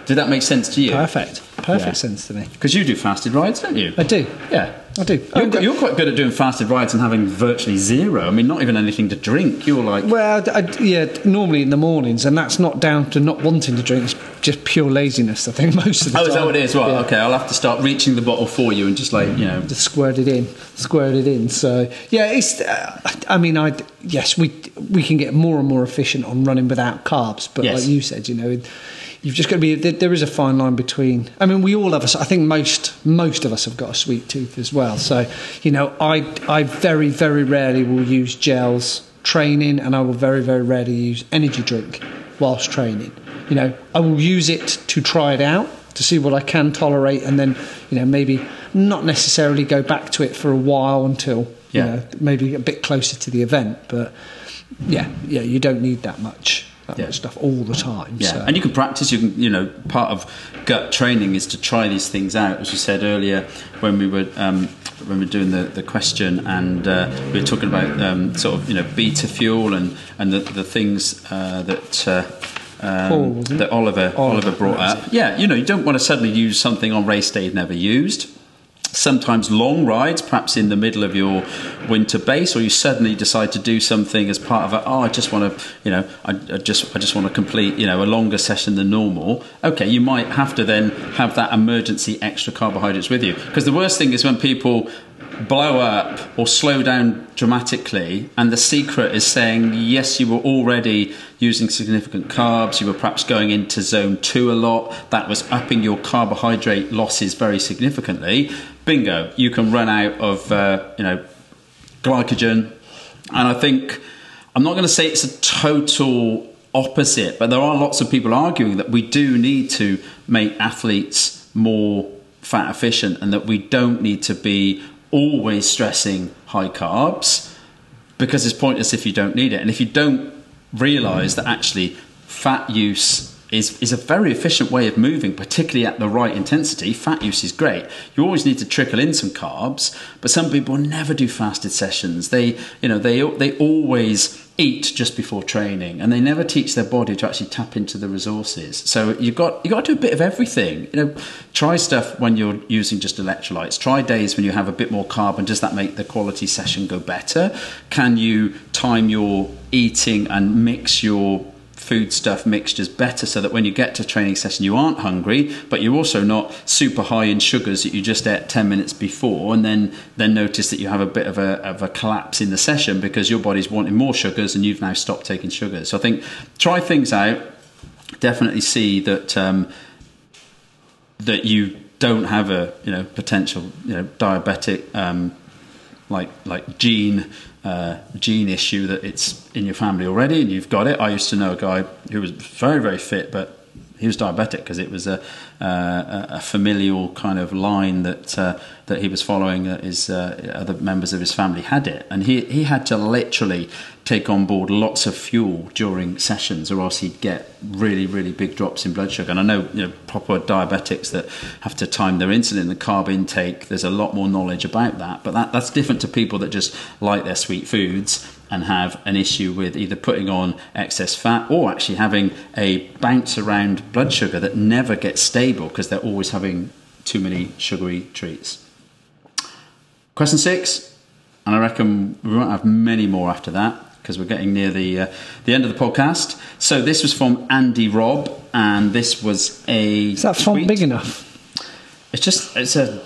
Did that make sense to you? Perfect. Perfect yeah. sense to me. Because you do fasted rides, don't you? I do. Yeah. I do. You're, you're, quite good at doing fasted rides and having virtually zero. I mean, not even anything to drink. You're like. Well, I, yeah, normally in the mornings, and that's not down to not wanting to drink. It's just pure laziness, I think, most of the oh, time. Oh, is that what it is? Well, yeah. okay, I'll have to start reaching the bottle for you and just like, you know. Just squirt it in. Squirt it in. So, yeah, it's. Uh, I mean, I yes, we we can get more and more efficient on running without carbs, but yes. like you said, you know you've just got to be there is a fine line between i mean we all have a, i think most most of us have got a sweet tooth as well. So you know i i very very rarely will use gels training and i will very very rarely use energy drink whilst training. You know i will use it to try it out to see what i can tolerate and then you know maybe not necessarily go back to it for a while until yeah. you know maybe a bit closer to the event but yeah yeah you don't need that much that Yeah. stuff all the time. Yeah, so. and you can practice. You can, you know, part of gut training is to try these things out. As you said earlier, when we were um, when we were doing the, the question, and uh, we were talking about um, sort of you know beta fuel and and the, the things uh, that. Uh, um, wasn't that Oliver Oliver, Oliver brought up. Yeah, you know, you don't want to suddenly use something on race day you've never used. Sometimes long rides, perhaps in the middle of your winter base, or you suddenly decide to do something as part of a. Oh, I just want to, you know, I, I just I just want to complete, you know, a longer session than normal. Okay, you might have to then have that emergency extra carbohydrates with you, because the worst thing is when people blow up or slow down dramatically and the secret is saying yes you were already using significant carbs you were perhaps going into zone 2 a lot that was upping your carbohydrate losses very significantly. Bingo you can run out of uh, you know glycogen. And i think i'm not going to say it's a total opposite but there are lots of people arguing that we do need to make athletes more fat efficient and that we don't need to be always stressing high carbs because it's pointless if you don't need it. And if you don't realize that actually fat use is, is a very efficient way of moving, particularly at the right intensity, fat use is great. You always need to trickle in some carbs, but some people never do fasted sessions. They, you know, they, they always eat just before training and they never teach their body to actually tap into the resources. So you've got you've got to do a bit of everything. You know try stuff when you're using just electrolytes. Try days when you have a bit more carb and does that make the quality session go better? Can you time your eating and mix your food stuff mixtures better so that when you get to training session you aren't hungry but you're also not super high in sugars that you just ate 10 minutes before and then then notice that you have a bit of a, of a collapse in the session because your body's wanting more sugars and you've now stopped taking sugars. So i think try things out. Definitely see that um, that you don't have a you know potential you know diabetic um, like like gene uh, gene issue that it's in your family already and you've got it. I used to know a guy who was very very fit, but he was diabetic because it was a, uh, a familial kind of line that uh, that he was following. That his uh, other members of his family had it, and he he had to literally take on board lots of fuel during sessions, or else he'd get really really big drops in blood sugar. And I know you know proper diabetics that have to time their insulin and carb intake. There's a lot more knowledge about that, but that that's different to people that just like their sweet foods and have an issue with either putting on excess fat or actually having a bounce around blood sugar that never gets stable because they're always having too many sugary treats. Question six, and I reckon we won't have many more after that because we're getting near the uh, the end of the podcast. So this was from Andy Robb, and this was a Is that font tweet. big enough? It's just it's a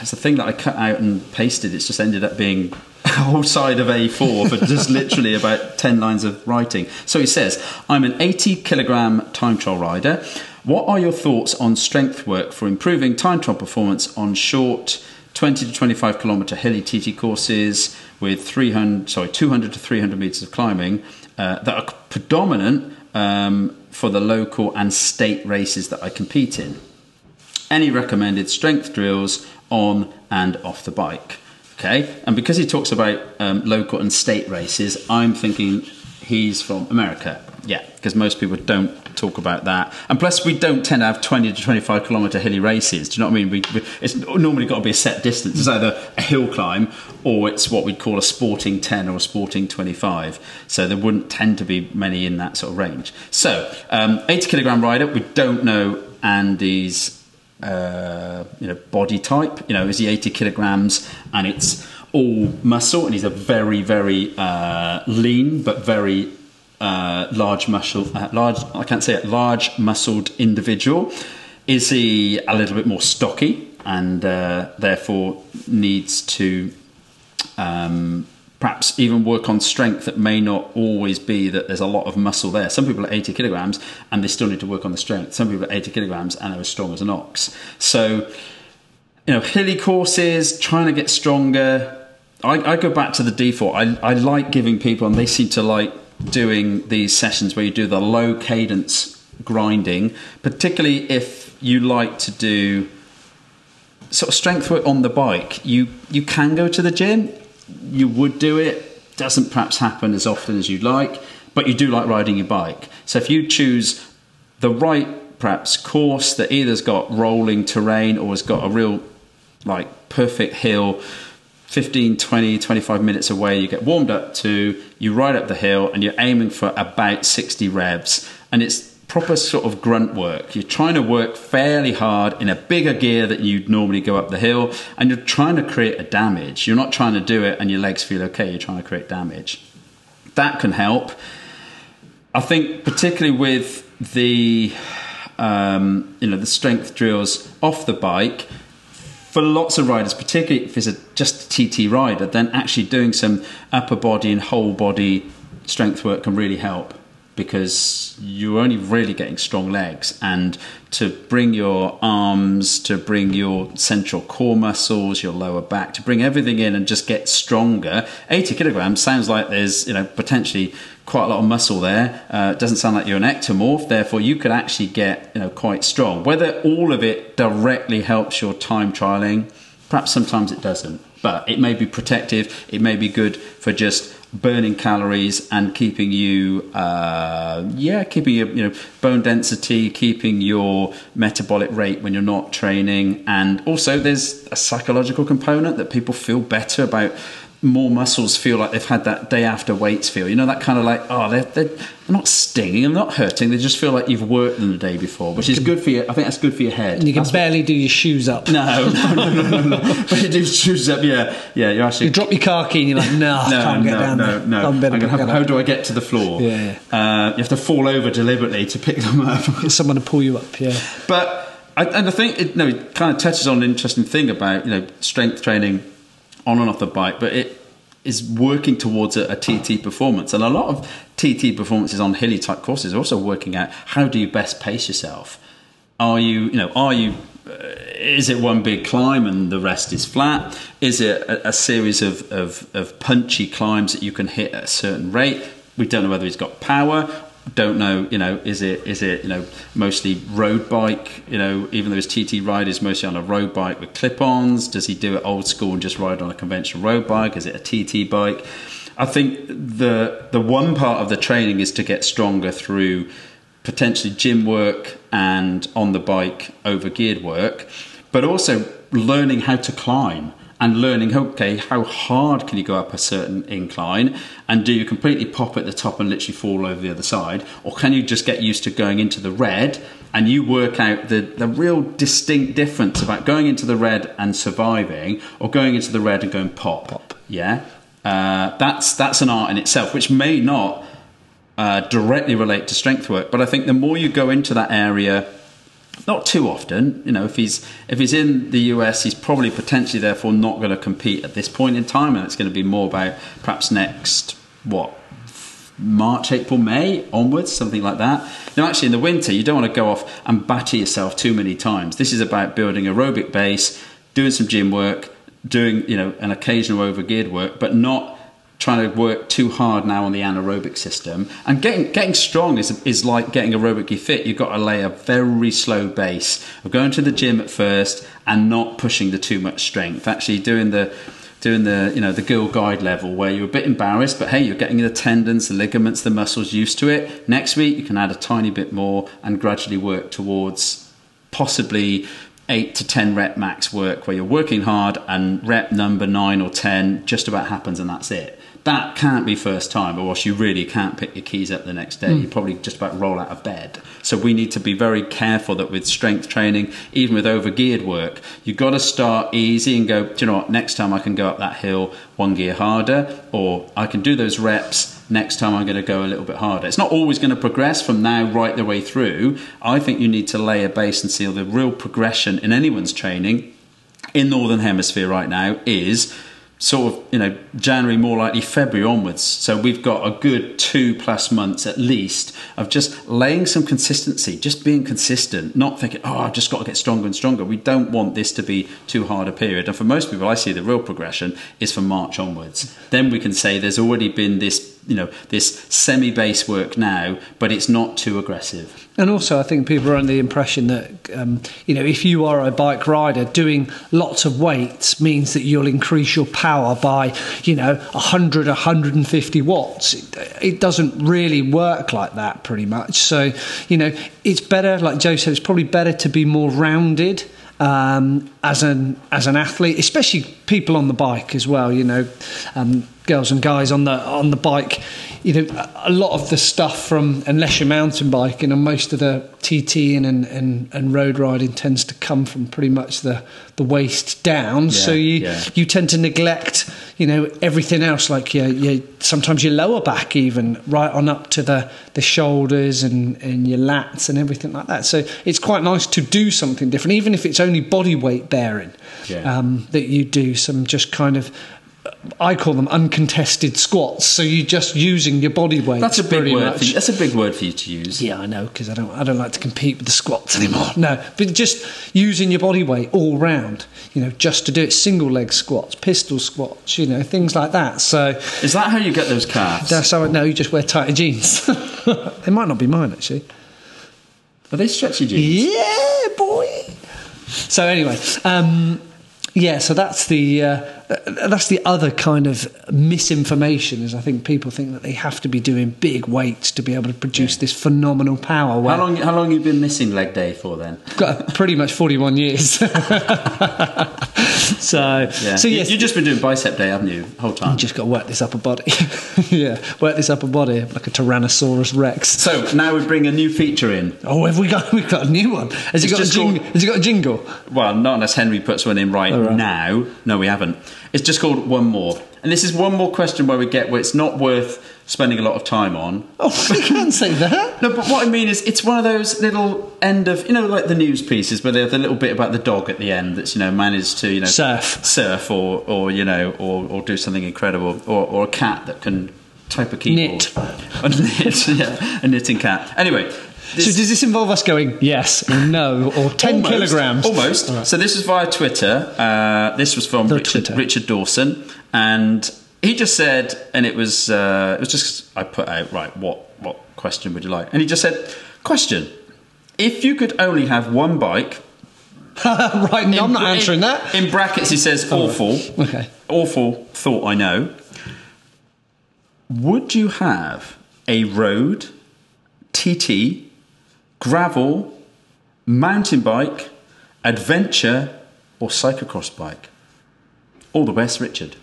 it's a thing that I cut out and pasted. It's just ended up being whole side of A4 for just literally about ten lines of writing. So he says, "I'm an 80 kilogram time trial rider. What are your thoughts on strength work for improving time trial performance on short?" 20 to 25 kilometer hilly TT courses with 300, sorry, 200 to 300 meters of climbing uh, that are predominant um, for the local and state races that I compete in any recommended strength drills on and off the bike. Okay, and because he talks about um, local and state races, I'm thinking he's from America. Yeah, because most people don't talk about that, and plus we don't tend to have 20 to 25 kilometer hilly races. Do you know what I mean? We, we, it's normally got to be a set distance. It's either a hill climb or it's what we'd call a sporting 10 or a sporting 25. So there wouldn't tend to be many in that sort of range. So um, 80 kilogram rider, we don't know Andy's uh, you know body type. You know, is he 80 kilograms and it's all muscle, and he's a very very uh, lean but very uh, large muscle, uh, large I can't say it, large muscled individual. Is he a little bit more stocky and uh, therefore needs to um, perhaps even work on strength that may not always be that there's a lot of muscle there. Some people are 80 kilograms and they still need to work on the strength. Some people are 80 kilograms and they're as strong as an ox. So, you know, hilly courses, trying to get stronger. I, I go back to the default. I, I like giving people, and they seem to like doing these sessions where you do the low cadence grinding, particularly if you like to do sort of strength work on the bike. You you can go to the gym. You would do it. Doesn't perhaps happen as often as you'd like. but you do like riding your bike. So if you choose the right perhaps course that either's got rolling terrain or has got a real like perfect hill 15 20 25 minutes away you get warmed up to you ride up the hill and you're aiming for about 60 revs and it's proper sort of grunt work. You're trying to work fairly hard in a bigger gear that you'd normally go up the hill and you're trying to create a damage. You're not trying to do it and your legs feel okay you're trying to create damage. That can help. I think particularly with the um, you know the strength drills off the bike for lots of riders, particularly if it's a, just a TT rider, then actually doing some upper body and whole body strength work can really help because you're only really getting strong legs. And to bring your arms to bring your central core muscles your lower back to bring everything in and just get stronger 80 kilograms sounds like there's you know potentially quite a lot of muscle there. Uh, doesn't sound like you're an ectomorph therefore you could actually get you know quite strong. Whether all of it directly helps your time trialing perhaps sometimes it doesn't but it may be protective. It may be good for just burning calories and keeping you, uh, yeah, keeping your you know bone density, keeping your metabolic rate when you're not training, and also there's a psychological component that people feel better about more muscles feel like they've had that day after weights feel. You know, that kind of like, oh, they're, they're not stinging, they're not hurting, they just feel like you've worked them the day before, which is good for you. I think that's good for your head. And you can That's barely do your shoes up. No, no, no, no, no, no. But you do shoes up, yeah, yeah. You're actually You drop your car key and you're like, no, I no, can't get no, down no, there. no. I'm I'm better gonna pick have- that how do I get to the floor? Yeah, Uh, you have to fall over deliberately to pick them up. Get someone to pull you up, yeah. but I, and I think it, no, it kind of touches on an interesting thing about you know strength training on and off the bike, but it is working towards a, a TT performance, and a lot of TT performances on hilly type courses are also working out how do you best pace yourself. Are you you know are you uh, is it one big climb and the rest is flat? Is it a, a series of, of, of punchy climbs that you can hit at a certain rate? We don't know whether he's got power. Don't know, you know, is it is it you know mostly road bike? You know, even though his TT ride is mostly on a road bike with clip-ons, does he do it old school and just ride on a conventional road bike? Is it a TT bike? I think the the one part of the training is to get stronger through potentially gym work and on the bike over geared work, but also learning how to climb and learning okay how hard can you go up a certain incline and do you completely pop at the top and literally fall over the other side? Or can you just get used to going into the red and you work out the, the real distinct difference about going into the red and surviving or going into the red and going pop? Pop. Yeah? Uh, that's that's an art in itself which may not uh, directly relate to strength work. But I think the more you go into that area, not too often, you know, if he's if he's in the US, he's probably potentially therefore not going to compete at this point in time, and it's going to be more about perhaps next what March, April, May onwards, something like that. Now, actually, in the winter, you don't want to go off and batter yourself too many times. This is about building aerobic base, doing some gym work, doing you know an occasional overgeared work, but not trying to work too hard now on the anaerobic system. And getting getting strong is is like getting aerobically fit. You've got to lay a very slow base of going to the gym at first and not pushing the too much strength. Actually, doing the doing the you know the girl guide level where you're a bit embarrassed but hey you're getting the tendons the ligaments the muscles used to it next week you can add a tiny bit more and gradually work towards possibly 8 to 10 rep max work where you're working hard and rep number 9 or 10 just about happens and that's it that can't be first time, or else you really can't pick your keys up the next day. You hmm. probably just about roll out of bed. So we need to be very careful that with strength training, even with overgeared work, you've got to start easy and go, do you know what, next time I can go up that hill one gear harder, or I can do those reps, next time I'm going to go a little bit harder. It's not always going to progress from now right the way through. I think you need to lay a base and see the real progression in anyone's training in Northern Hemisphere right now is sort of you know January more likely February onwards. So we've got a good two plus months at least of just laying some consistency just being consistent not thinking oh I've just got to get stronger and stronger. We don't want this to be too hard a period. And for most people I see the real progression is from March onwards. Then we can say there's already been this you know this semi base work now, but it's not too aggressive. And also, I think people are under the impression that um, you know if you are a bike rider, doing lots of weights means that you'll increase your power by you know 100, 150 watts. It, it doesn't really work like that, pretty much. So you know, it's better, like Joe said, it's probably better to be more rounded um, as an as an athlete, especially people on the bike as well. You know, um, girls and guys on the on the bike. You know, a lot of the stuff from unless you're mountain biking and most of the TT and, and, and road riding tends to come from pretty much the, the waist down. Yeah, so you yeah. you tend to neglect you know everything else like your, your sometimes your lower back even right on up to the the shoulders and and your lats and everything like that so it's quite nice to do something different even if it's only body weight bearing Yeah. um, that you do some just kind of I call them uncontested squats. So you're just using your body weight. That's a big word. For you. That's a big word for you to use. Yeah, I know because I don't. I don't like to compete with the squats anymore. No, but just using your body weight all round. You know, just to do it single leg squats, pistol squats. You know, things like that. So Is that how you get those calves? that's how I know you just wear tighter jeans. they might not be mine actually. Are they stretchy jeans? Yeah, boy. So anyway, um, yeah. So that's the uh, that's the other kind of misinformation. Is I think people think that they have to be doing big weights to be able to produce this phenomenal power. How long? How long you been missing leg day for then? got pretty much forty one years. so Yeah. so You- yes. You've just been doing bicep day, haven't you? Whole time. you just got to work this upper body. yeah, work this upper body like a Tyrannosaurus Rex. So now we bring a new feature in. Oh, have we got? We've got a new one. Has it got a just jing, called- Has it got a jingle? Well, not unless Henry puts one in right, Oh, right. now. No, we haven't. It's just called one more, and this is one more question where we get where it's not worth spending a lot of time on. Oh, we can't say that. No, but what I mean is, it's one of those little end of you know, like the news pieces where they have the little bit about the dog at the end that's you know managed to you know Surf. surf, or or you know, or or do something incredible, or or a cat that can type a keyboard, Knit. a knit, yeah, a knitting cat. Anyway. So does this involve us going yes or no or ten Almost, kilograms? Almost. So this was via Twitter. Uh, this was from Richard, Twitter. Richard Dawson, and he just said, and it was uh, it was just I put out right. What what question would you like? And he just said, question: If you could only have one bike, right, no, I'm not in- answering that. In brackets, he says awful. Okay. Awful thought. I know. Would you have a road, TT, gravel, mountain bike, adventure, or cyclocross bike? All the best, Richard.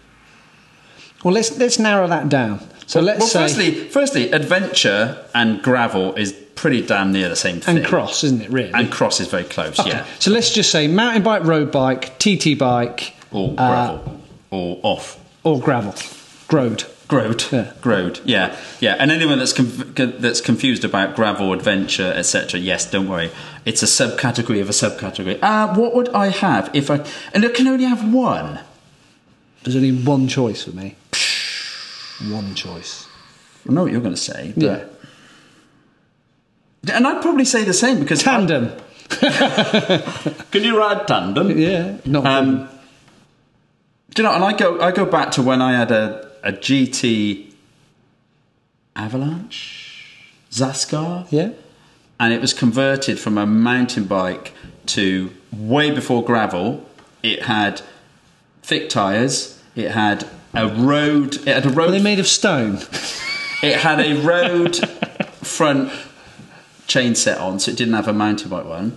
Well, let's let's narrow that down. So let's well, say firstly, firstly, adventure and gravel is pretty damn near the same thing. and cross, isn't it? Really. And cross is very close. Okay. Yeah. So let's just say mountain bike, road bike, TT bike, Or uh, gravel, or off. or gravel, road. Grode, Yeah. Grode, yeah, yeah. And anyone that's conf- that's confused about gravel, adventure, etc., yes, don't worry. It's a subcategory of a subcategory. Uh, what would I have if I? And I can only have one. There's only one choice for me. One choice. I know what you're going to say, but Yeah. and I'd probably say the same because Tandem. can you ride tandem? Yeah. Not. Um, do you know? And I go, I go back to when I had a, a GT Avalanche Zaskar, yeah. and it was converted from a mountain bike to way before gravel. It had thick tires. It had a road. It had a road. Are they made of stone? It had a road front chain set on, so it didn't have a mountain bike one.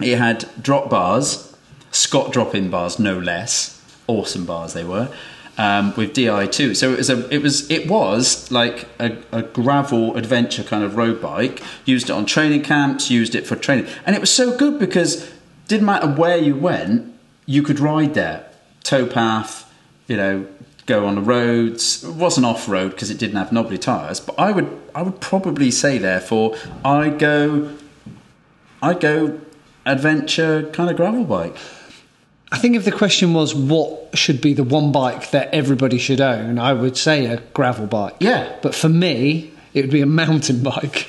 It had drop bars, Scott drop in bars, no less. Awesome bars they were. Um, with Di too, so it was a, it was, it was like a, a gravel adventure kind of road bike. Used it on training camps, used it for training, and it was so good because didn't matter where you went, you could ride there. Towpath, you know, go on the roads. It wasn't off road because it didn't have knobbly tyres, but I would I would probably say therefore I go I go adventure kind of gravel bike. I think if the question was what should be the one bike that everybody should own, I would say a gravel bike. Yeah. But for me, it would be a mountain bike.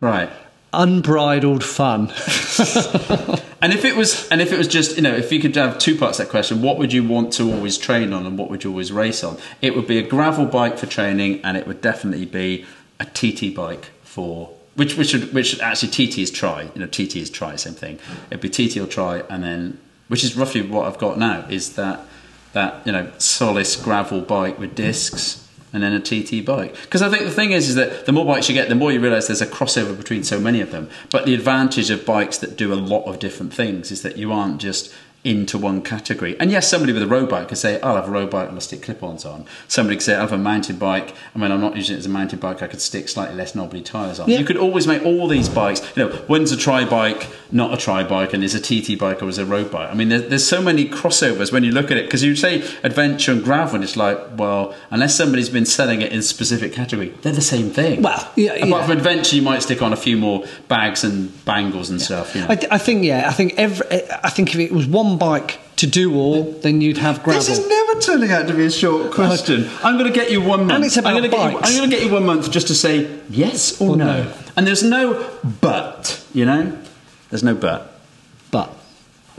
Right. unbridled fun. And if it was, and if it was just, you know, if you could have two parts of that question, what would you want to always train on, and what would you always race on? It would be a gravel bike for training, and it would definitely be a TT bike for which which should which should actually TT is try. You know, TT is try, same thing. It'd be TT or try, and then which is roughly what I've got now is that that you know Solis gravel bike with discs and then a TT bike. Because I think the thing is, is that the more bikes you get, the more you realise there's a crossover between so many of them. But the advantage of bikes that do a lot of different things is that you aren't just into one category. And yes, somebody with a road bike could say, I'll have a road bike and I'll stick clip-ons on. Somebody could say, I'll have a mountain bike, and when I'm not using it as a mountain bike, I could stick slightly less knobbly tyres on. Yeah. You could always make all these bikes, you know, when's a tri bike, not a tri bike, and is a TT bike or is a road bike? I mean, there, there's so many crossovers when you look at it, because you say adventure and gravel, and it's like, well, unless somebody's been selling it in a specific category, they're the same thing. Well, yeah, Apart yeah. from adventure, you might stick on a few more bags and bangles and stuff. You know. I, I think yeah. I think every. I think if it was one bike to do all, then you'd have gravel. This is never turning out to be a short question. I'm going to get you one month. And it's about I'm going to get you. I'm going to get you one month just to say yes or, Or no. no. And there's no but. You know, there's no but. but,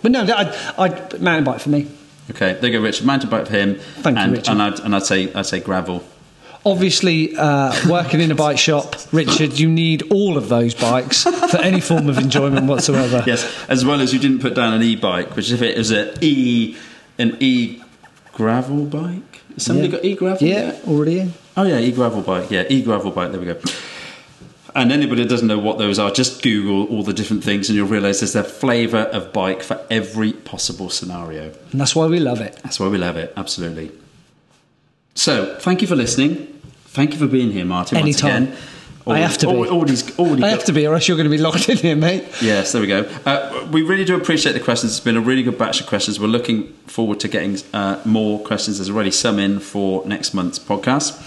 but no, I'd, I'd mountain bike for me. Okay, there you go, Richard. Mountain bike for him. Thank you, Richard. And I'd, and I'd say I'd say gravel. Obviously, uh, working in a bike shop, Richard, you need all of those bikes for any form of enjoyment whatsoever. Yes, as well as you didn't put down an e-bike, which if it was an e an e gravel bike. Has Somebody Yeah. got e gravel? Yeah, already in. Oh yeah, e-gravel bike. Yeah, e-gravel bike. There we go. And anybody that doesn't know what those are, just Google all the different things, and you'll realise there's a flavour of bike for every possible scenario. And that's why we love it. That's why we love it. Absolutely. So, thank you for listening. Thank you for being here, Martin. Anytime. again. I have to be. Already, already, already I got- have to be, or else you're going to be locked in here, mate. Yes, there we go. Uh, we really do appreciate the questions. It's been a really good batch of questions. We're looking forward to getting uh, more questions. There's already some in for next month's podcast.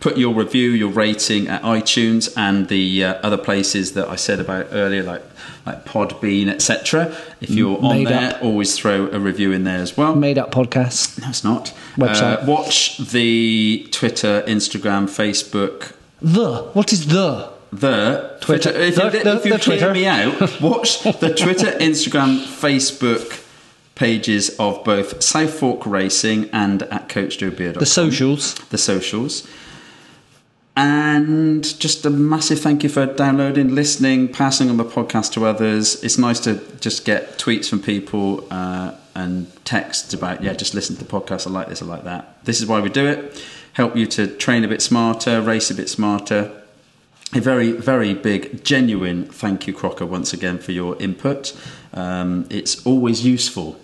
Put your review, your rating at iTunes and the uh, other places that I said about earlier, like like Podbean, etc. If you're on Made there, up. always throw a review in there as well. Made up podcast. No, it's not. Website. Uh, watch the Twitter, Instagram, Facebook, The. What is the? the Twitter. If The- you, the- if you the Twitter. me out, watch the Twitter, Instagram, Facebook pages of both Southfork Racing and at Coach Joe Beer. The socials. The socials. And just a massive thank you for downloading, listening, passing on the podcast to others. It's nice to just get tweets from people uh, and texts about, yeah, just listen to the podcast. I like this, I like that. This is why we do it. Help you to train a bit smarter, race a bit smarter. A very, very big, genuine thank you, Crocker, once again for your input. Um, it's always useful.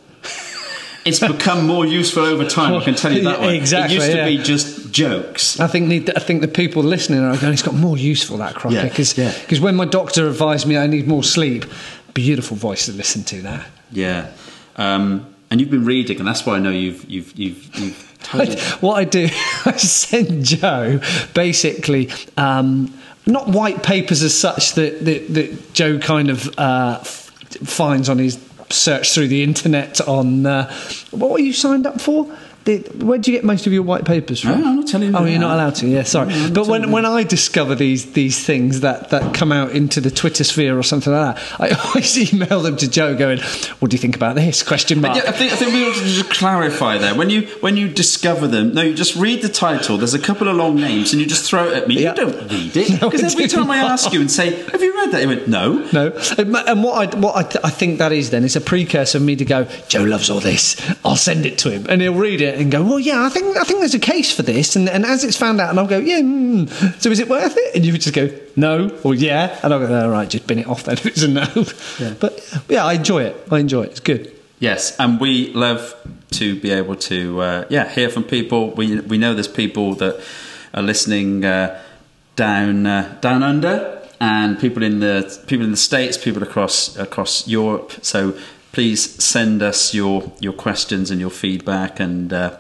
It's become more useful over time. I can tell you that way. exactly, It used to yeah. be just jokes. I think the, I think the people listening are going. It's got more useful that crocker Yeah, because yeah. when my doctor advised me I need more sleep, beautiful voice to listen to that. Yeah, um, and you've been reading, and that's why I know you've you've you've, you've totally. what I do, I send Joe basically um, not white papers as such that that, that Joe kind of uh, f- finds on his search through the internet on uh, what were you signed up for? The, where do you get most of your white papers from? No, I'm not telling you Oh, you're not allowed to. Yeah, sorry. No, but when when I discover these these things that, that come out into the Twitter sphere or something like that, I always email them to Joe, going, "What do you think about this?" Question mark. Yeah, I think I think we ought to just clarify there. When you when you discover them, no, you just read the title. There's a couple of long names, and you just throw it at me. Yeah. You don't read it No, because every do time I ask you and say, "Have you read that?" You went, "No." No, and what I what I, th- I think that is then is a precursor for me to go. Joe loves all this. I'll send it to him, and he'll read it and go, "Well, yeah, I think I think there's a case for this." And, and as it's found out, and I'll go, "Yeah, mm, so is it worth it?" And you would just go, "No," or "Yeah," and I'll go, "All right, just bin it off then." if It's a no. But yeah, I enjoy it. I enjoy it. It's good. Yes, and we love to be able to uh, yeah hear from people. We we know there's people that are listening uh, down uh, down under, and people in the people in the states, people across across Europe. So please send us your your questions and your feedback. And uh,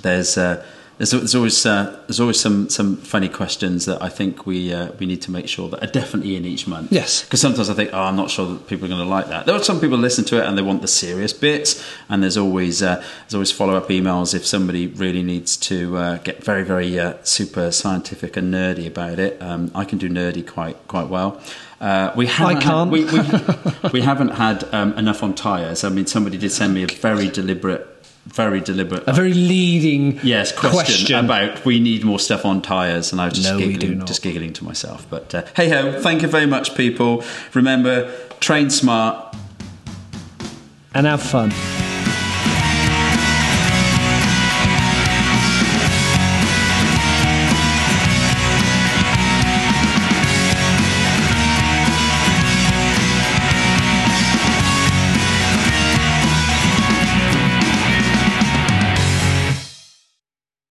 there's uh, there's there's, always uh, there's always some some funny questions that I think we uh, we need to make sure that are definitely in each month. Yes. because sometimes I think, oh, I'm not sure that people are going to like that. There are some people listen to it and they want the serious bits, and there's always uh, there's always follow up emails if somebody really needs to uh, get very very uh, super scientific and nerdy about it. Um, I can do nerdy quite quite well. Uh, we haven't I can't. Had, we, we, we haven't had um, enough on tyres. I mean, somebody did send me a very deliberate, very deliberate A very leading Yes, question, about we need more stuff on tyres, and I was just No, giggling, just giggling to myself. But uh, hey ho, thank you very much, people. Remember, train smart. and have fun.